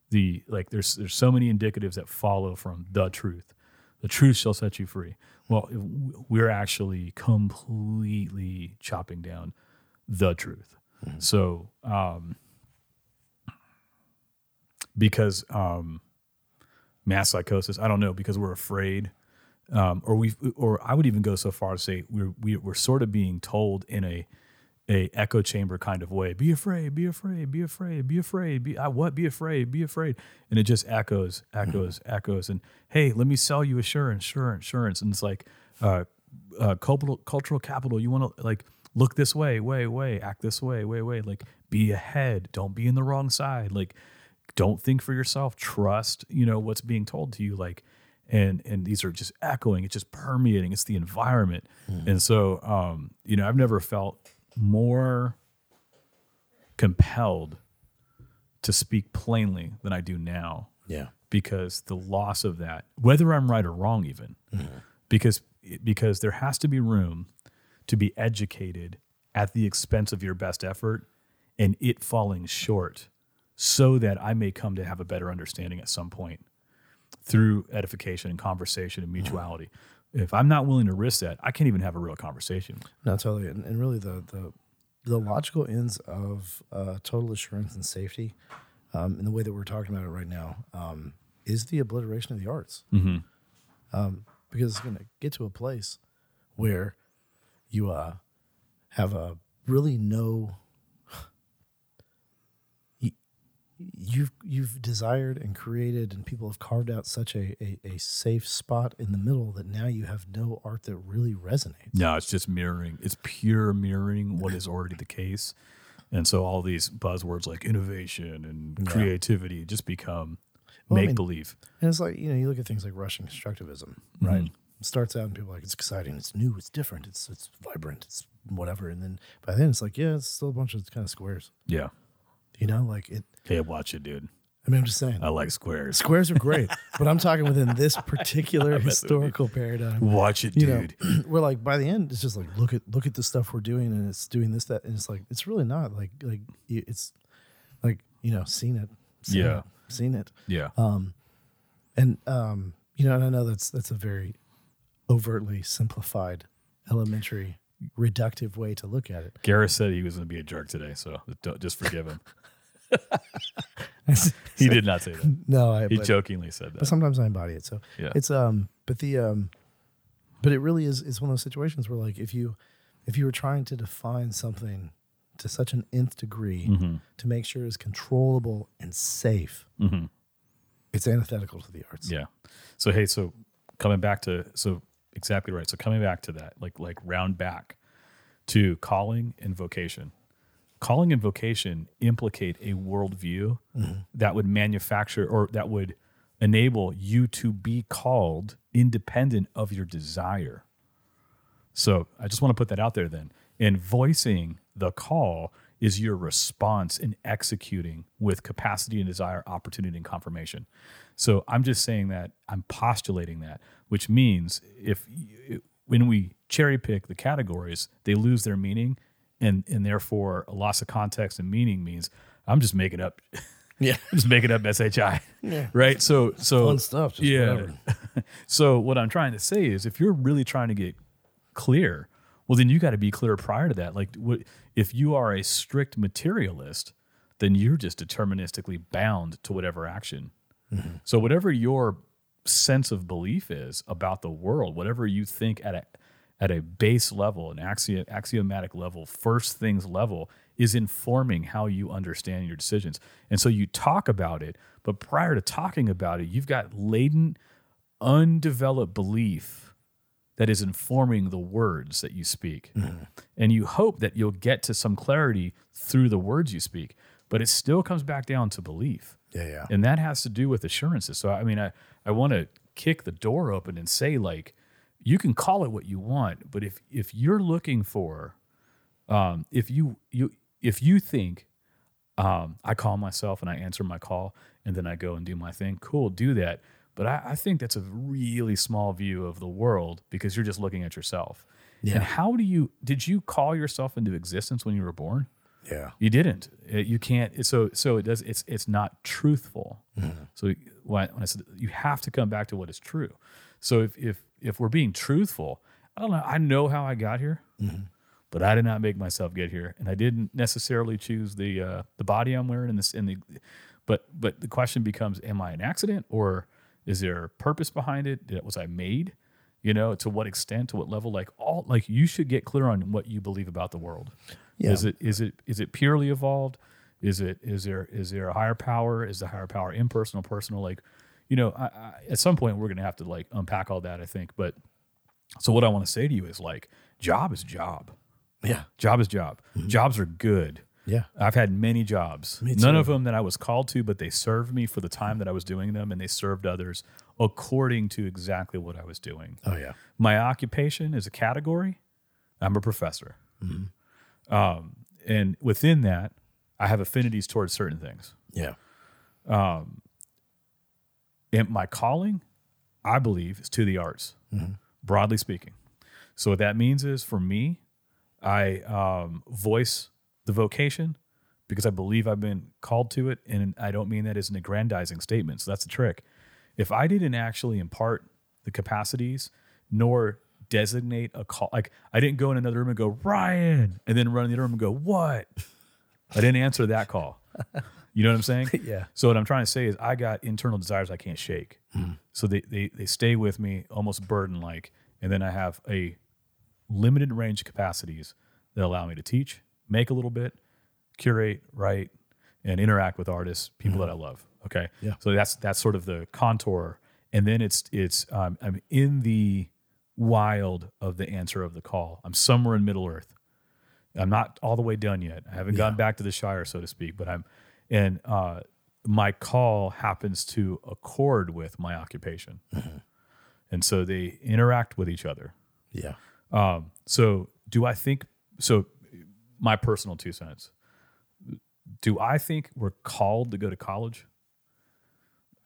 The like there's there's so many indicatives that follow from the truth. The truth shall set you free. Well, we're actually completely chopping down the truth. So, um, because um, mass psychosis, I don't know, because we're afraid, um, or we, or I would even go so far to say we're we, we're sort of being told in a a echo chamber kind of way. Be afraid, be afraid, be afraid, be afraid. Be I, what? Be afraid, be afraid. And it just echoes, echoes, echoes. And hey, let me sell you assurance, sure insurance, And it's like uh, uh, cultural cultural capital. You want to like look this way, way, way, act this way, way, way. Like be ahead. Don't be in the wrong side. Like don't think for yourself. Trust, you know, what's being told to you. Like and and these are just echoing. It's just permeating. It's the environment. And so, um, you know, I've never felt more compelled to speak plainly than I do now Yeah. because the loss of that, whether I'm right or wrong, even because because there has to be room to be educated at the expense of your best effort and it falling short, so that I may come to have a better understanding at some point through edification and conversation and mutuality. If I'm not willing to risk that, I can't even have a real conversation. No, totally. And, and really, the, the the logical ends of uh, total assurance and safety, um, in the way that we're talking about it right now, um, is the obliteration of the arts. Mm-hmm. Um, because it's going to get to a place where you uh, have a really no. you- You've you've desired and created, and people have carved out such a, a, a safe spot in the middle that now you have no art that really resonates. No, it's just mirroring. It's pure mirroring what is already the case. And so all these buzzwords like innovation and creativity just become Well, I make mean- believe. And it's like, you know, you look at things like Russian constructivism, mm-hmm. right? It starts out and people are like, it's exciting, it's new, it's different, it's it's vibrant, it's whatever. And then by then it's like, yeah, it's still a bunch of kind of squares. Yeah. You know, like it Hey, watch it, dude. I mean, I'm just saying. I like squares. Squares are great, [laughs] but I'm talking within this particular historical paradigm. Watch it, You dude. [clears throat] know, we're like by the end, it's just like look at look at the stuff we're doing, and it's doing this that, and it's like it's really not like like it's like you know seen it, seen Yeah. it, seen it. yeah. Um, And um, you know, and I know that's that's a very overtly simplified, elementary, reductive way to look at it. Gareth said he was going to be a jerk today, so don't, just forgive him. [laughs] [laughs] [laughs] He did not say that. [laughs] no, I He but, jokingly said that. but sometimes I embody it. So Yeah. it's um, but the um, but it really is It's one of those situations where like if you if you were trying to define something to such an nth degree Mm-hmm. to make sure it's controllable and safe, Mhm. it's antithetical to the arts. Yeah. So hey, so coming back to so exactly right. So coming back to that, like like round back to calling and vocation. Calling and vocation implicate a worldview mm-hmm. that would manufacture or that would enable you to be called independent of your desire. So I just want to put that out there then. And voicing the call is your response in executing with capacity and desire, opportunity and confirmation. So I'm just saying that I'm postulating that, which means if when we cherry pick the categories, they lose their meaning, and and therefore a loss of context and meaning means I'm just making up, [laughs] Yeah. I'm just making up SHI, Yeah. right? So so Fun stuff. Just yeah. [laughs] so what I'm trying to say is, if you're really trying to get clear, well, then you got to be clear prior to that. Like, what, if you are a strict materialist, then you're just deterministically bound to whatever action. Mm-hmm. So whatever your sense of belief is about the world, whatever you think at a at a base level, an axio- axiomatic level, first things level, is informing how you understand your decisions. And so you talk about it, but prior to talking about it, you've got latent, undeveloped belief that is informing the words that you speak. Mm-hmm. And you hope that you'll get to some clarity through the words you speak, but it still comes back down to belief. Yeah. Yeah. And that has to do with assurances. So, I mean, I, I want to kick the door open and say, like, you can call it what you want, but if if you're looking for, um, if you you if you think, um, I call myself and I answer my call and then I go and do my thing, cool, do that. But I, I think that's a really small view of the world because you're just looking at yourself. Yeah. And how do you did you call yourself into existence when you were born? Yeah. You didn't. It- you can't. So so it does. It's it's not truthful. So when when I said you have to come back to what is true. So if if if we're being truthful, I don't know. I know how I got here, but I did not make myself get here, and I didn't necessarily choose the uh, the body I'm wearing in this in the. But but the question becomes: Am I an accident, or is there purpose behind it? Did- Was I made? You know, to what extent, to what level? Like all, like you should get clear on what you believe about the world. Yeah. Is it is it is it purely evolved? Is it is there is there a higher power? Is the higher power impersonal, personal? Like, you know, I, I, at some point we're gonna have to like unpack all that. I think, but so what I want to say to you is like, job is job. Yeah. Job is job. Jobs are good. Yeah. I've had many jobs. None of them that I was called to, but they served me for the time that I was doing them, and they served others according to exactly what I was doing. Oh yeah. My occupation is a category. I'm a professor, Mm-hmm. um, and within that, I have affinities towards certain things. Yeah. And my calling, I believe, is to the arts, Mm-hmm. broadly speaking. So what that means is, for me, I um, voice the vocation because I believe I've been called to it, and I don't mean that as an aggrandizing statement. So that's the trick. If I didn't actually impart the capacities, nor designate a call, like I didn't go in another room and go Ryan, and then run in the other room and go what? I didn't answer that call. You know what I'm saying? [laughs] Yeah. So what I'm trying to say is I got internal desires I can't shake. Hmm. So they, they they stay with me almost burden like, and then I have a limited range of capacities that allow me to teach, make a little bit, curate, write, and interact with artists, people that I love. Okay. Yeah. So that's that's sort of the contour, and then it's it's um, I'm in the wild of the answer of the call. I'm somewhere in Middle Earth. I'm not all the way done yet. I haven't gone back to the Shire, so to speak, but I'm, and uh, my call happens to accord with my occupation, and so they interact with each other. Yeah. Um, so do I think so? My personal two cents. Do I think we're called to go to college?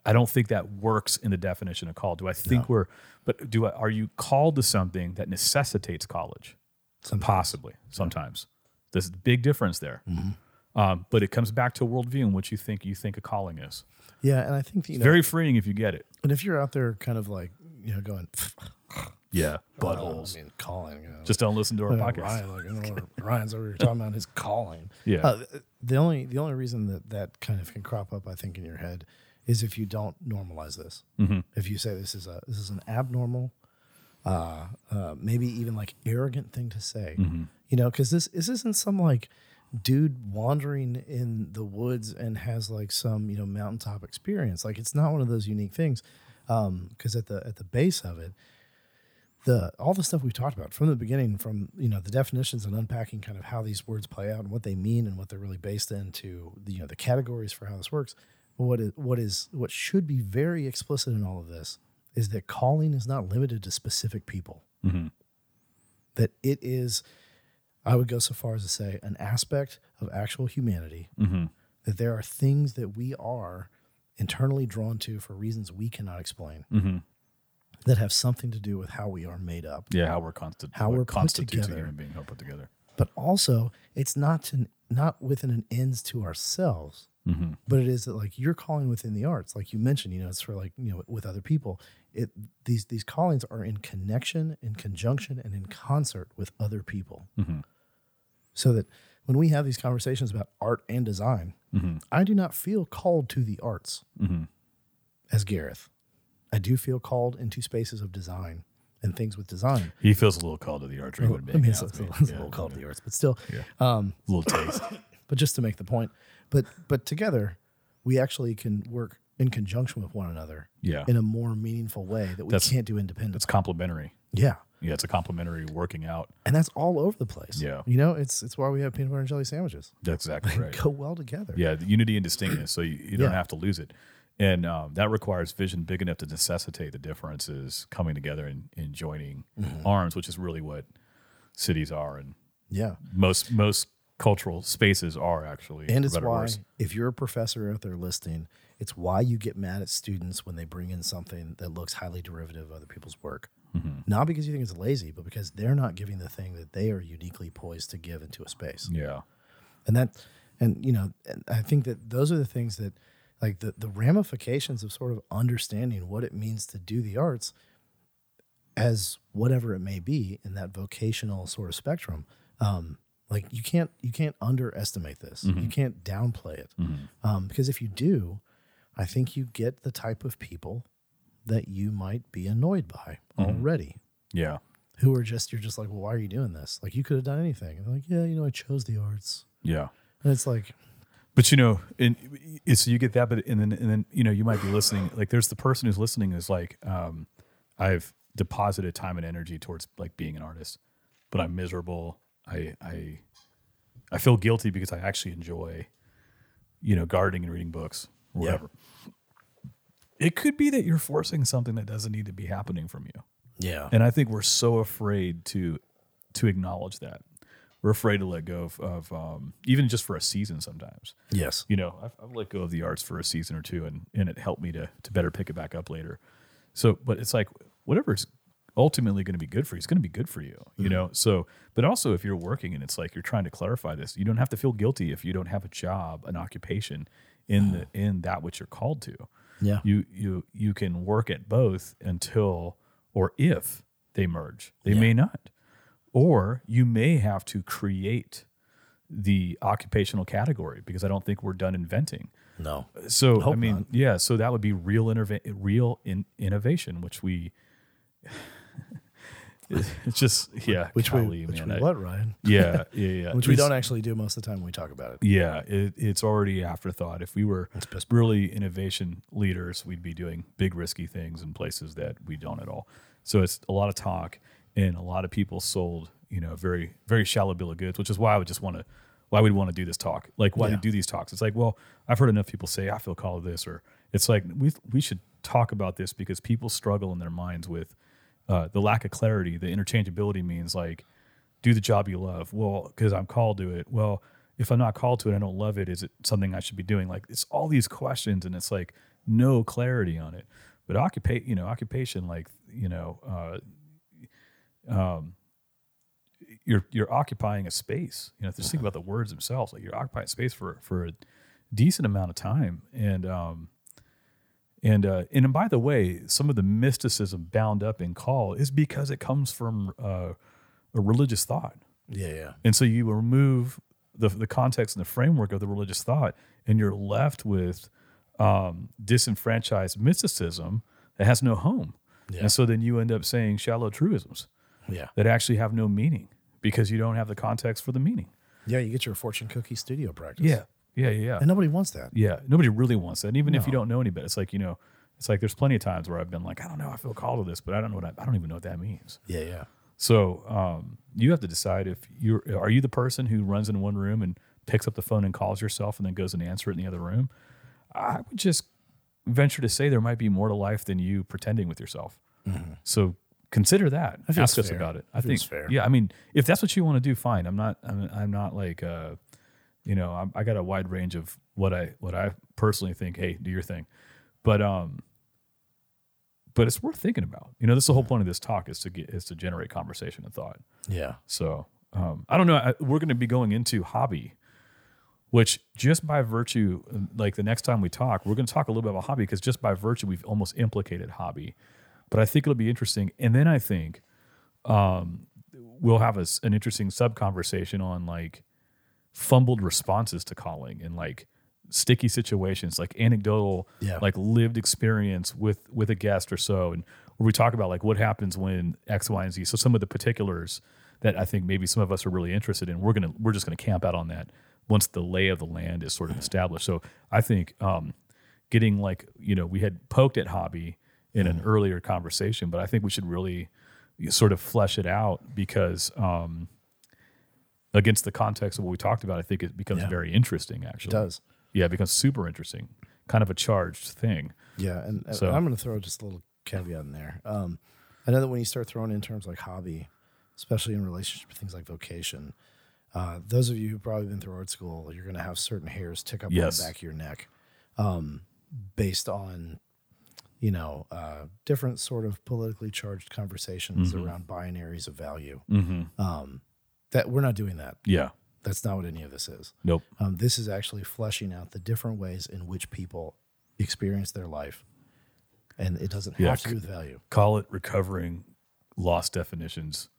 I don't think that works in the definition of call. Do I think we're, but do I, are you called to something that necessitates college? Possibly, sometimes. There's a big difference there. Um, but it comes back to a worldview and what you think you think a calling is. Yeah. And I think you know, Very freeing if you get it. and if you're out there kind of like, you know, going, [laughs] Yeah, buttholes. I mean, calling. You know, Just don't listen to our podcast. Ryan, like, [laughs] Ryan's over here talking about his calling. Yeah. Uh, the only the only reason that that kind of can crop up, I think, in your head, is if you don't normalize this. Mm-hmm. If you say this is a this is an abnormal, uh, uh, maybe even like arrogant thing to say, Mm-hmm. you know, because this this isn't some like dude wandering in the woods and has like some you know mountaintop experience. Like it's not one of those unique things. Um, because at the at the base of it, the all the stuff we've talked about from the beginning, from you know the definitions and unpacking kind of how these words play out and what they mean and what they're really based into, the, you know the categories for how this works. What is what is what should be very explicit in all of this is that calling is not limited to specific people. That it is, I would go so far as to say, an aspect of actual humanity. Mm-hmm. That there are things that we are internally drawn to for reasons we cannot explain mm-hmm. that have something to do with how we are made up. Yeah, how we're constant, How we're put together. human being, how put together. But also, it's not to not within an ends to ourselves, mm-hmm. but it is that like you're calling within the arts, like you mentioned. You know, it's for like you know with other people. It these these callings are in connection, in conjunction, and in concert with other people. So that when we have these conversations about art and design, I do not feel called to the arts as Gareth. I do feel called into spaces of design and things with design. He feels a little called to the archery. I mean, it's, yeah, it's, yeah, a little called to the arts, but still, Yeah. um, a little taste. [coughs] but just to make the point, but but together, we actually can work in conjunction with one another Yeah, in a more meaningful way that we That's- can't do independently. it's complementary. Yeah, Yeah, it's a complementary working out. and that's all over the place. Yeah. you know, it's it's why we have peanut butter and jelly sandwiches. That's exactly right. Go well together. Yeah, the unity and distinctness. So you, you don't Yeah. have to lose it. And um, that requires vision big enough to necessitate the differences coming together and, and joining Mm-hmm. arms, which is really what cities are and yeah. most most cultural spaces are actually. And it's why, worse. if you're a professor out there listening, it's why you get mad at students when they bring in something that looks highly derivative of other people's work. Mm-hmm. Not because you think it's lazy, but because they're not giving the thing that they are uniquely poised to give into a space. Yeah. And that, and you know, and I think that those are the things that, like the the ramifications of sort of understanding what it means to do the arts, as whatever it may be in that vocational sort of spectrum. Um, like you can't you can't underestimate this. You can't downplay it um, because if you do, I think you get the type of people that you might be annoyed by already. Yeah. who are just you're just like, well, why are you doing this? Like you could have done anything. And they're like, yeah, you know, I chose the arts. Yeah. And it's like, But you know, and so you get that, but and then and then you know you might be listening. Like there's the person who's listening is like, um, I've deposited time and energy towards like being an artist, but I'm miserable. I I I feel guilty because I actually enjoy, you know, gardening and reading books or Yeah. It could be that you're forcing something that doesn't need to be happening from you. yeah, And I think we're so afraid to to acknowledge that. We're afraid to let go of, of um, even just for a season sometimes. yes, You know, I've, I've let go of the arts for a season or two, and and it helped me to to better pick it back up later. So, but it's like whatever's ultimately going to be good for you, it's going to be good for you. You know. So, but also if you're working and it's like you're trying to clarify this, you don't have to feel guilty if you don't have a job, an occupation in the in that which you're called to yeah, you you you can work at both until or if they merge. They Yeah. may not. Or you may have to create the occupational category because i don't think we're done inventing. No, so i Hope mean not. yeah so that would be real innova- real in, innovation which we [laughs] it's just yeah which golly, we, which man, we I- what, Ryan? [laughs] yeah [laughs] yeah yeah Which we don't actually do most of the time when we talk about it. yeah, it, it's already afterthought. If we were really innovation leaders, we'd be doing big risky things in places that we don't at all. So it's a lot of talk, and a lot of people sold, you know, very very shallow bill of goods, which is why I would just want to, why we'd want to do this talk. Like why Yeah. do do these talks? It's like, well, I've heard enough people say I feel called to this, or it's like we we should talk about this because people struggle in their minds with uh, the lack of clarity. The interchangeability means like do the job you love. Well, because I'm called to it. Well, if I'm not called to it, I don't love it. Is it something I should be doing? Like it's all these questions, and it's like no clarity on it. But occupate, you know, occupation, like you know, uh, um, you're you're occupying a space. You know, just think about the words themselves. Like you're occupying space for for a decent amount of time, and um, and uh, and by the way, some of the mysticism bound up in call is because it comes from uh, a religious thought. Yeah, yeah, And so you remove the, the context and the framework of the religious thought, and you're left with um, disenfranchised mysticism that has no home. Yeah. And so then you end up saying shallow truisms yeah, that actually have no meaning because you don't have the context for the meaning. yeah. You get your fortune cookie studio practice. Yeah. Yeah. Yeah. and nobody wants that. Yeah. Nobody really wants that. And even if you No. don't know any better, it's like, you know, it's like there's plenty of times where I've been like, I don't know, I feel called to this, but I don't know what I, I don't even know what that means. Yeah, yeah, So um, you have to decide if you're are you the person who runs in one room and picks up the phone and calls yourself and then goes and answer it in the other room. I would just venture to say there might be more to life than you pretending with yourself. So consider that. feels Ask us fair. about it. I That feels think fair. Yeah, I mean, if that's what you want to do, fine. I'm not. I'm, I'm not like. Uh, you know, I'm, I got a wide range of what I what I personally think. Hey, do your thing, but um, but it's worth thinking about. You know, this is the whole point of this talk is to get is to generate conversation and thought. yeah. So um, I don't know. I, we're going to be going into hobby, which just by virtue, like the next time we talk, we're going to talk a little bit about hobby because just by virtue, we've almost implicated hobby. But I think it'll be interesting. And then I think um, we'll have a an interesting sub conversation on like fumbled responses to calling and like sticky situations, like anecdotal, Yeah. like lived experience with with a guest or so, and where we talk about like what happens when X, Y, and Z. So some of the particulars that I think maybe some of us are really interested in, we're gonna we're just gonna camp out on that once the lay of the land is sort of established. So I think um, getting like you know we had poked at hobby in an earlier conversation, but I think we should really sort of flesh it out because um, against the context of what we talked about, I think it becomes Yeah. very interesting. Actually, it does. yeah, it becomes super interesting, kind of a charged thing. Yeah, and, So- I'm going to throw just a little caveat in there. Um, I know that when you start throwing in terms like hobby, especially in relationship to things like vocation, uh, those of you who've probably been through art school, you're going to have certain hairs tick up Yes. on the back of your neck, um, based on you know uh, different sort of politically charged conversations Mhm. around binaries of value. Mm-hmm. Um, that we're not doing that. Yeah. That's not what any of this is. Nope. Um, this is actually fleshing out the different ways in which people experience their life, and it doesn't have Yeah. to do with value. Call it recovering lost definitions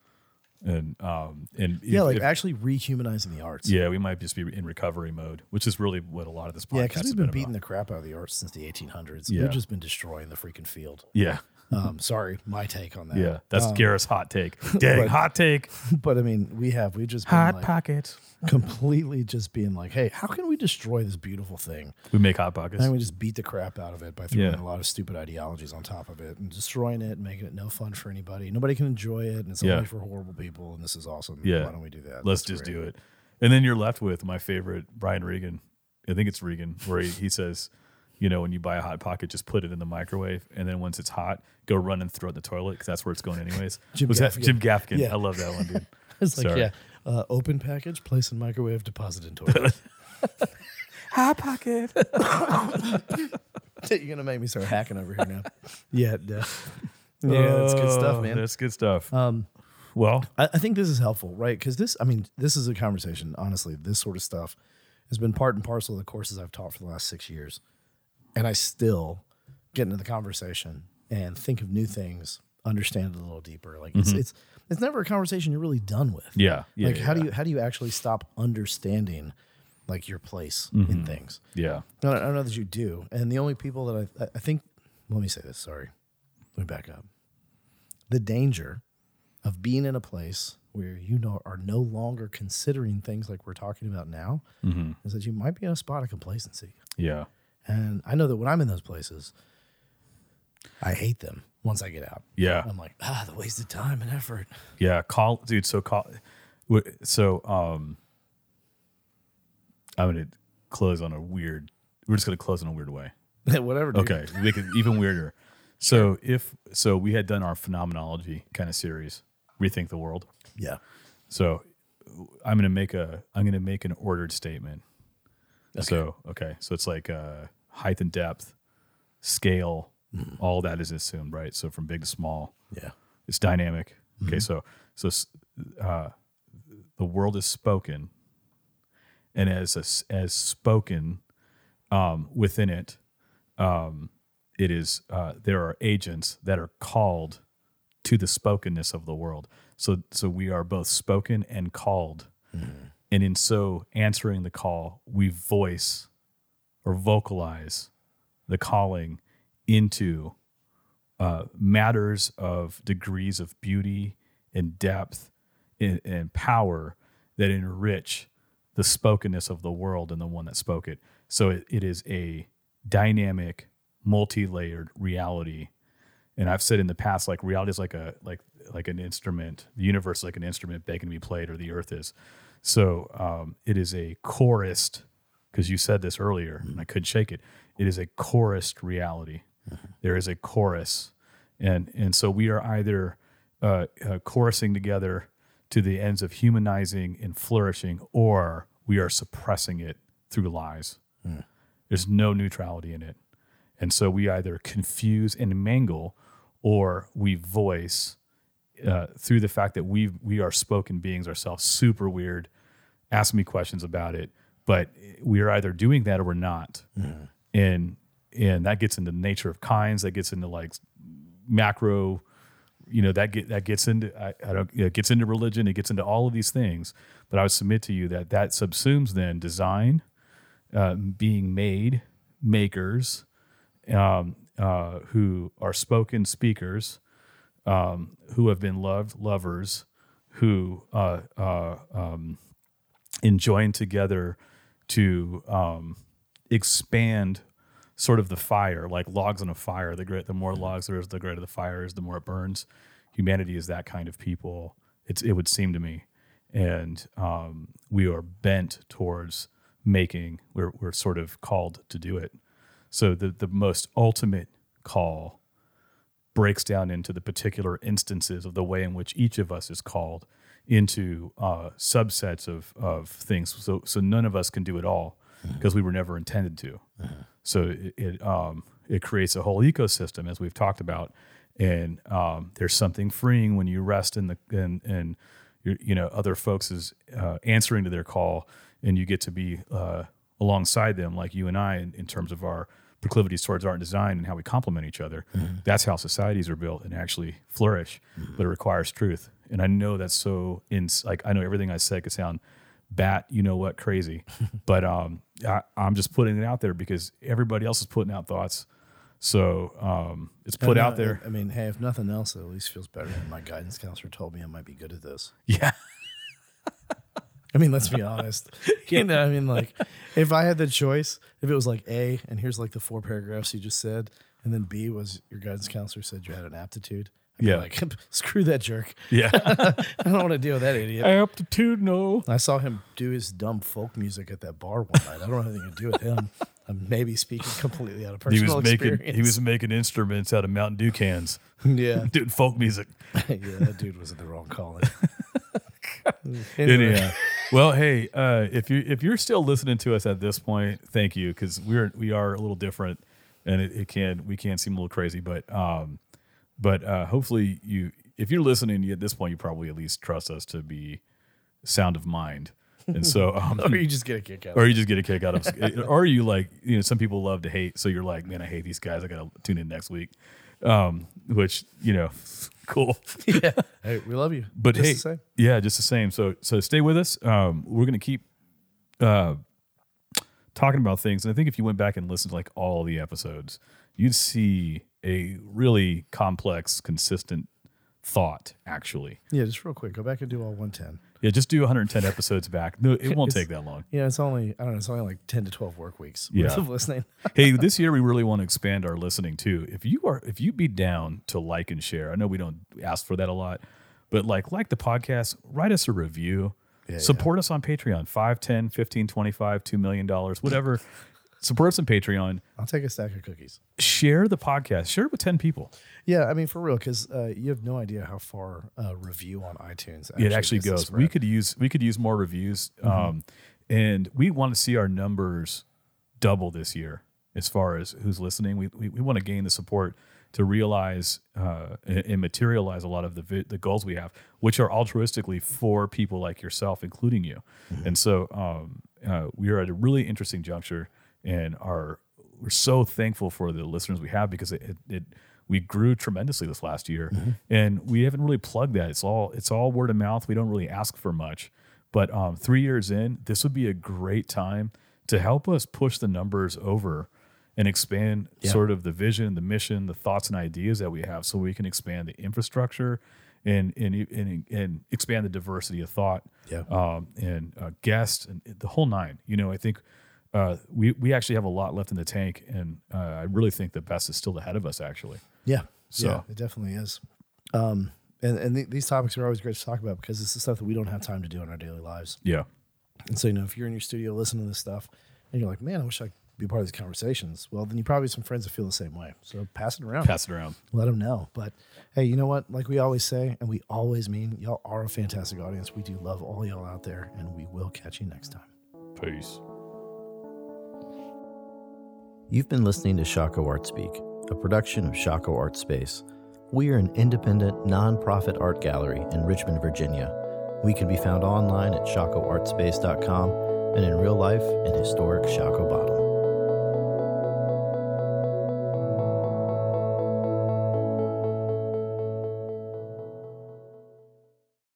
and um and Yeah, if- like if- actually rehumanizing the arts. yeah, we might just be in recovery mode, which is really what a lot of this podcast Yeah, because we've been about. beating the crap out of the arts since the 1800s. Yeah. We've just been destroying the freaking field. Yeah, Um, sorry, my take on that. yeah, that's Um, Gareth's hot take. [laughs] Dang, but- hot take. [laughs] But I mean, we have we just been like, pockets. completely just being like, hey, how can we destroy this beautiful thing? We make hot pockets. And we just beat the crap out of it by throwing Yeah. a lot of stupid ideologies on top of it and destroying it and making it no fun for anybody. Nobody can enjoy it, and it's Yeah. only for horrible people. And this is awesome. Yeah. why don't we do that? Let's That's just great. do it. And then you're left with my favorite, Brian Regan. I think it's Regan, where he, he says, you know, when you buy a hot pocket, just put it in the microwave, and then once it's hot, go run and throw it in the toilet because that's where it's going anyways. [laughs] Jim Was that Gaffigan. Jim Gaffigan? Yeah. I love that one, dude. [laughs] It's like Sorry. yeah, uh, open package, place in microwave, deposit in toilet. [laughs] hot pocket. You're gonna make me start hacking over here now. yeah, yeah, yeah. That's good stuff, man. That's good stuff. Um, well, I, I think this is helpful, right? Because this, I mean, this is a conversation. Honestly, this sort of stuff has been part and parcel of the courses I've taught for the last six years, and I still get into the conversation and think of new things, understand it a little deeper. Like it's mm-hmm. it's it's never a conversation you're really done with. yeah, yeah. like yeah, how do you how do you actually stop understanding like your place in mm-hmm. things? Yeah, I don't, I don't know that you do. And the only people that I, I think, let me say this, sorry. Let me back up. The danger of being in a place where you know are no longer considering things like we're talking about now mm-hmm. is that you might be in a spot of complacency. yeah, And I know that when I'm in those places, I hate them once I get out. yeah. I'm like, ah, the wasted time and effort. Yeah, call dude. So call. So um, I'm gonna close on a weird. We're just gonna close in a weird way. [laughs] Whatever. Dude. Okay, make it even weirder. [laughs] So if so, we had done our phenomenology kind of series, rethink the world. Yeah. So I'm gonna make a I'm gonna make an ordered statement. So okay, so it's like uh, height and depth, scale, all that is assumed, right? So from big to small, Yeah. it's dynamic. Okay, so so uh, the world is spoken, and as a, as spoken um, within it, um, it is uh, there are agents that are called to the spokenness of the world. So so we are both spoken and called, and in so answering the call, we voice or vocalize the calling into uh, matters of degrees of beauty and depth and, and power that enrich the spokenness of the world and the one that spoke it. So it, it is a dynamic, multi-layered reality. And I've said in the past, like reality is like a like like an instrument. The universe is like an instrument begging to be played, or the earth is. So um, it is a chorused, because you said this earlier, and I couldn't shake it. It is a chorused reality. There is a chorus, and and so we are either uh, uh, chorusing together to the ends of humanizing and flourishing, or we are suppressing it through lies. There's no neutrality in it, and so we either confuse and mangle, or we voice uh, through the fact that we we are spoken beings ourselves. Super weird. Ask me questions about it, but we are either doing that or we're not, and and that gets into the nature of kinds. That gets into like macro you know that get that gets into I, I don't it gets into religion it gets into all of these things but i would submit to you that that subsumes then design uh, being made makers um, uh, who are spoken speakers um, who have been loved lovers who uh, uh, um, enjoin together to um, expand sort of the fire, like logs on a fire. The great, the more logs there is, the greater the fire is, the more it burns. Humanity is that kind of people. It's it would seem to me, and um, we are bent towards making. We're we're sort of called to do it. So the the most ultimate call breaks down into the particular instances of the way in which each of us is called into uh, subsets of of things. So so none of us can do it all because we were never intended to. So it it, um, it creates a whole ecosystem as we've talked about, and um, there's something freeing when you rest in the and and you know other folks is uh, answering to their call, and you get to be uh, alongside them like you and I in, in terms of our proclivities towards art and design and how we complement each other. That's how societies are built and actually flourish, but it requires truth. And I know that's so in like I know everything I said could sound bat, you know what, crazy, [laughs] but um, I, I'm just putting it out there because everybody else is putting out thoughts. So um, it's put out uh, there. I mean, hey, if nothing else, it at least feels better than my guidance counselor told me I might be good at this. [laughs] Yeah. [laughs] I mean, let's be honest. You know, I mean, like, if I had the choice, if it was like A, and here's like the four paragraphs you just said, and then B was your guidance counselor said you had an aptitude. Yeah. like, [laughs] screw that jerk. Yeah. [laughs] I don't want to deal with that idiot. [laughs] Aptitude, no. I saw him do his dumb folk music at that bar one night. I don't have anything to do with him. I'm maybe speaking completely out of personal He was making experience. he was making instruments out of Mountain Dew cans, yeah, doing folk music. yeah. That dude was in the wrong calling. Anyhow, well, hey, uh, if you if you're still listening to us at this point, thank you because we're we are a little different, and it, it can we can seem a little crazy, but um, but uh, hopefully you if you're listening at this point, you probably at least trust us to be sound of mind, and so [laughs] um, or you just get a kick out. of or you just get a kick out of or you like you know some people love to hate so you're like man i hate these guys i gotta tune in next week um which you know [laughs] cool [laughs] yeah. Hey, we love you. but Just hey the same. yeah just the same so so stay with us um we're gonna keep uh talking about things and i think if you went back and listened to like all the episodes you'd see a really complex consistent thought actually Yeah, just real quick, go back and do all 110. yeah just do 110 episodes back no it won't It's- take that long Yeah, it's only I don't know, it's only like 10 to 12 work weeks Yeah. worth of listening. [laughs] hey, this year we really want to expand our listening too. If you are if you be down to like and share, I know we don't ask for that a lot, but like like the podcast, write us a review. Yeah, support us on Patreon, 5, 10, 15, 25, 2 million dollars, whatever. Support us on Patreon. I'll take a stack of cookies. Share the podcast. Share it with 10 people. Yeah, I mean for real, because uh, you have no idea how far a review on iTunes it actually goes. We could use we could use more reviews, um, and we want to see our numbers double this year as far as who's listening. We we, we want to gain the support to realize uh, and, and materialize a lot of the vi- the goals we have, which are altruistically for people like yourself, including you. And so um, uh, we are at a really interesting juncture, and are we're so thankful for the listeners we have because it, it, it we grew tremendously this last year, and we haven't really plugged that. It's all it's all word of mouth. We don't really ask for much, but um, three years in, this would be a great time to help us push the numbers over and expand sort of the vision, the mission, the thoughts and ideas that we have, so we can expand the infrastructure and and and, and expand the diversity of thought Yeah. um, and uh, guests and the whole nine. You know, I think uh, we we actually have a lot left in the tank, and uh, I really think the best is still ahead of us. Actually, Yeah. So- yeah, it definitely is. Um, and and th- these topics are always great to talk about because it's the stuff that we don't have time to do in our daily lives. yeah, And so, you know, if you're in your studio listening to this stuff and you're like, man, I wish I could be part of these conversations, well, then you probably have some friends that feel the same way. So pass it around. pass it around. Let them know. But hey, you know what? Like we always say, and we always mean, y'all are a fantastic audience. We do love all y'all out there, and we will catch you next time. Peace. You've been listening to Shockoe Art Speak, a production of Shockoe Art Space. We are an independent, nonprofit art gallery in Richmond, Virginia. We can be found online at shockoeartspace.com and in real life in historic Shockoe Bottom.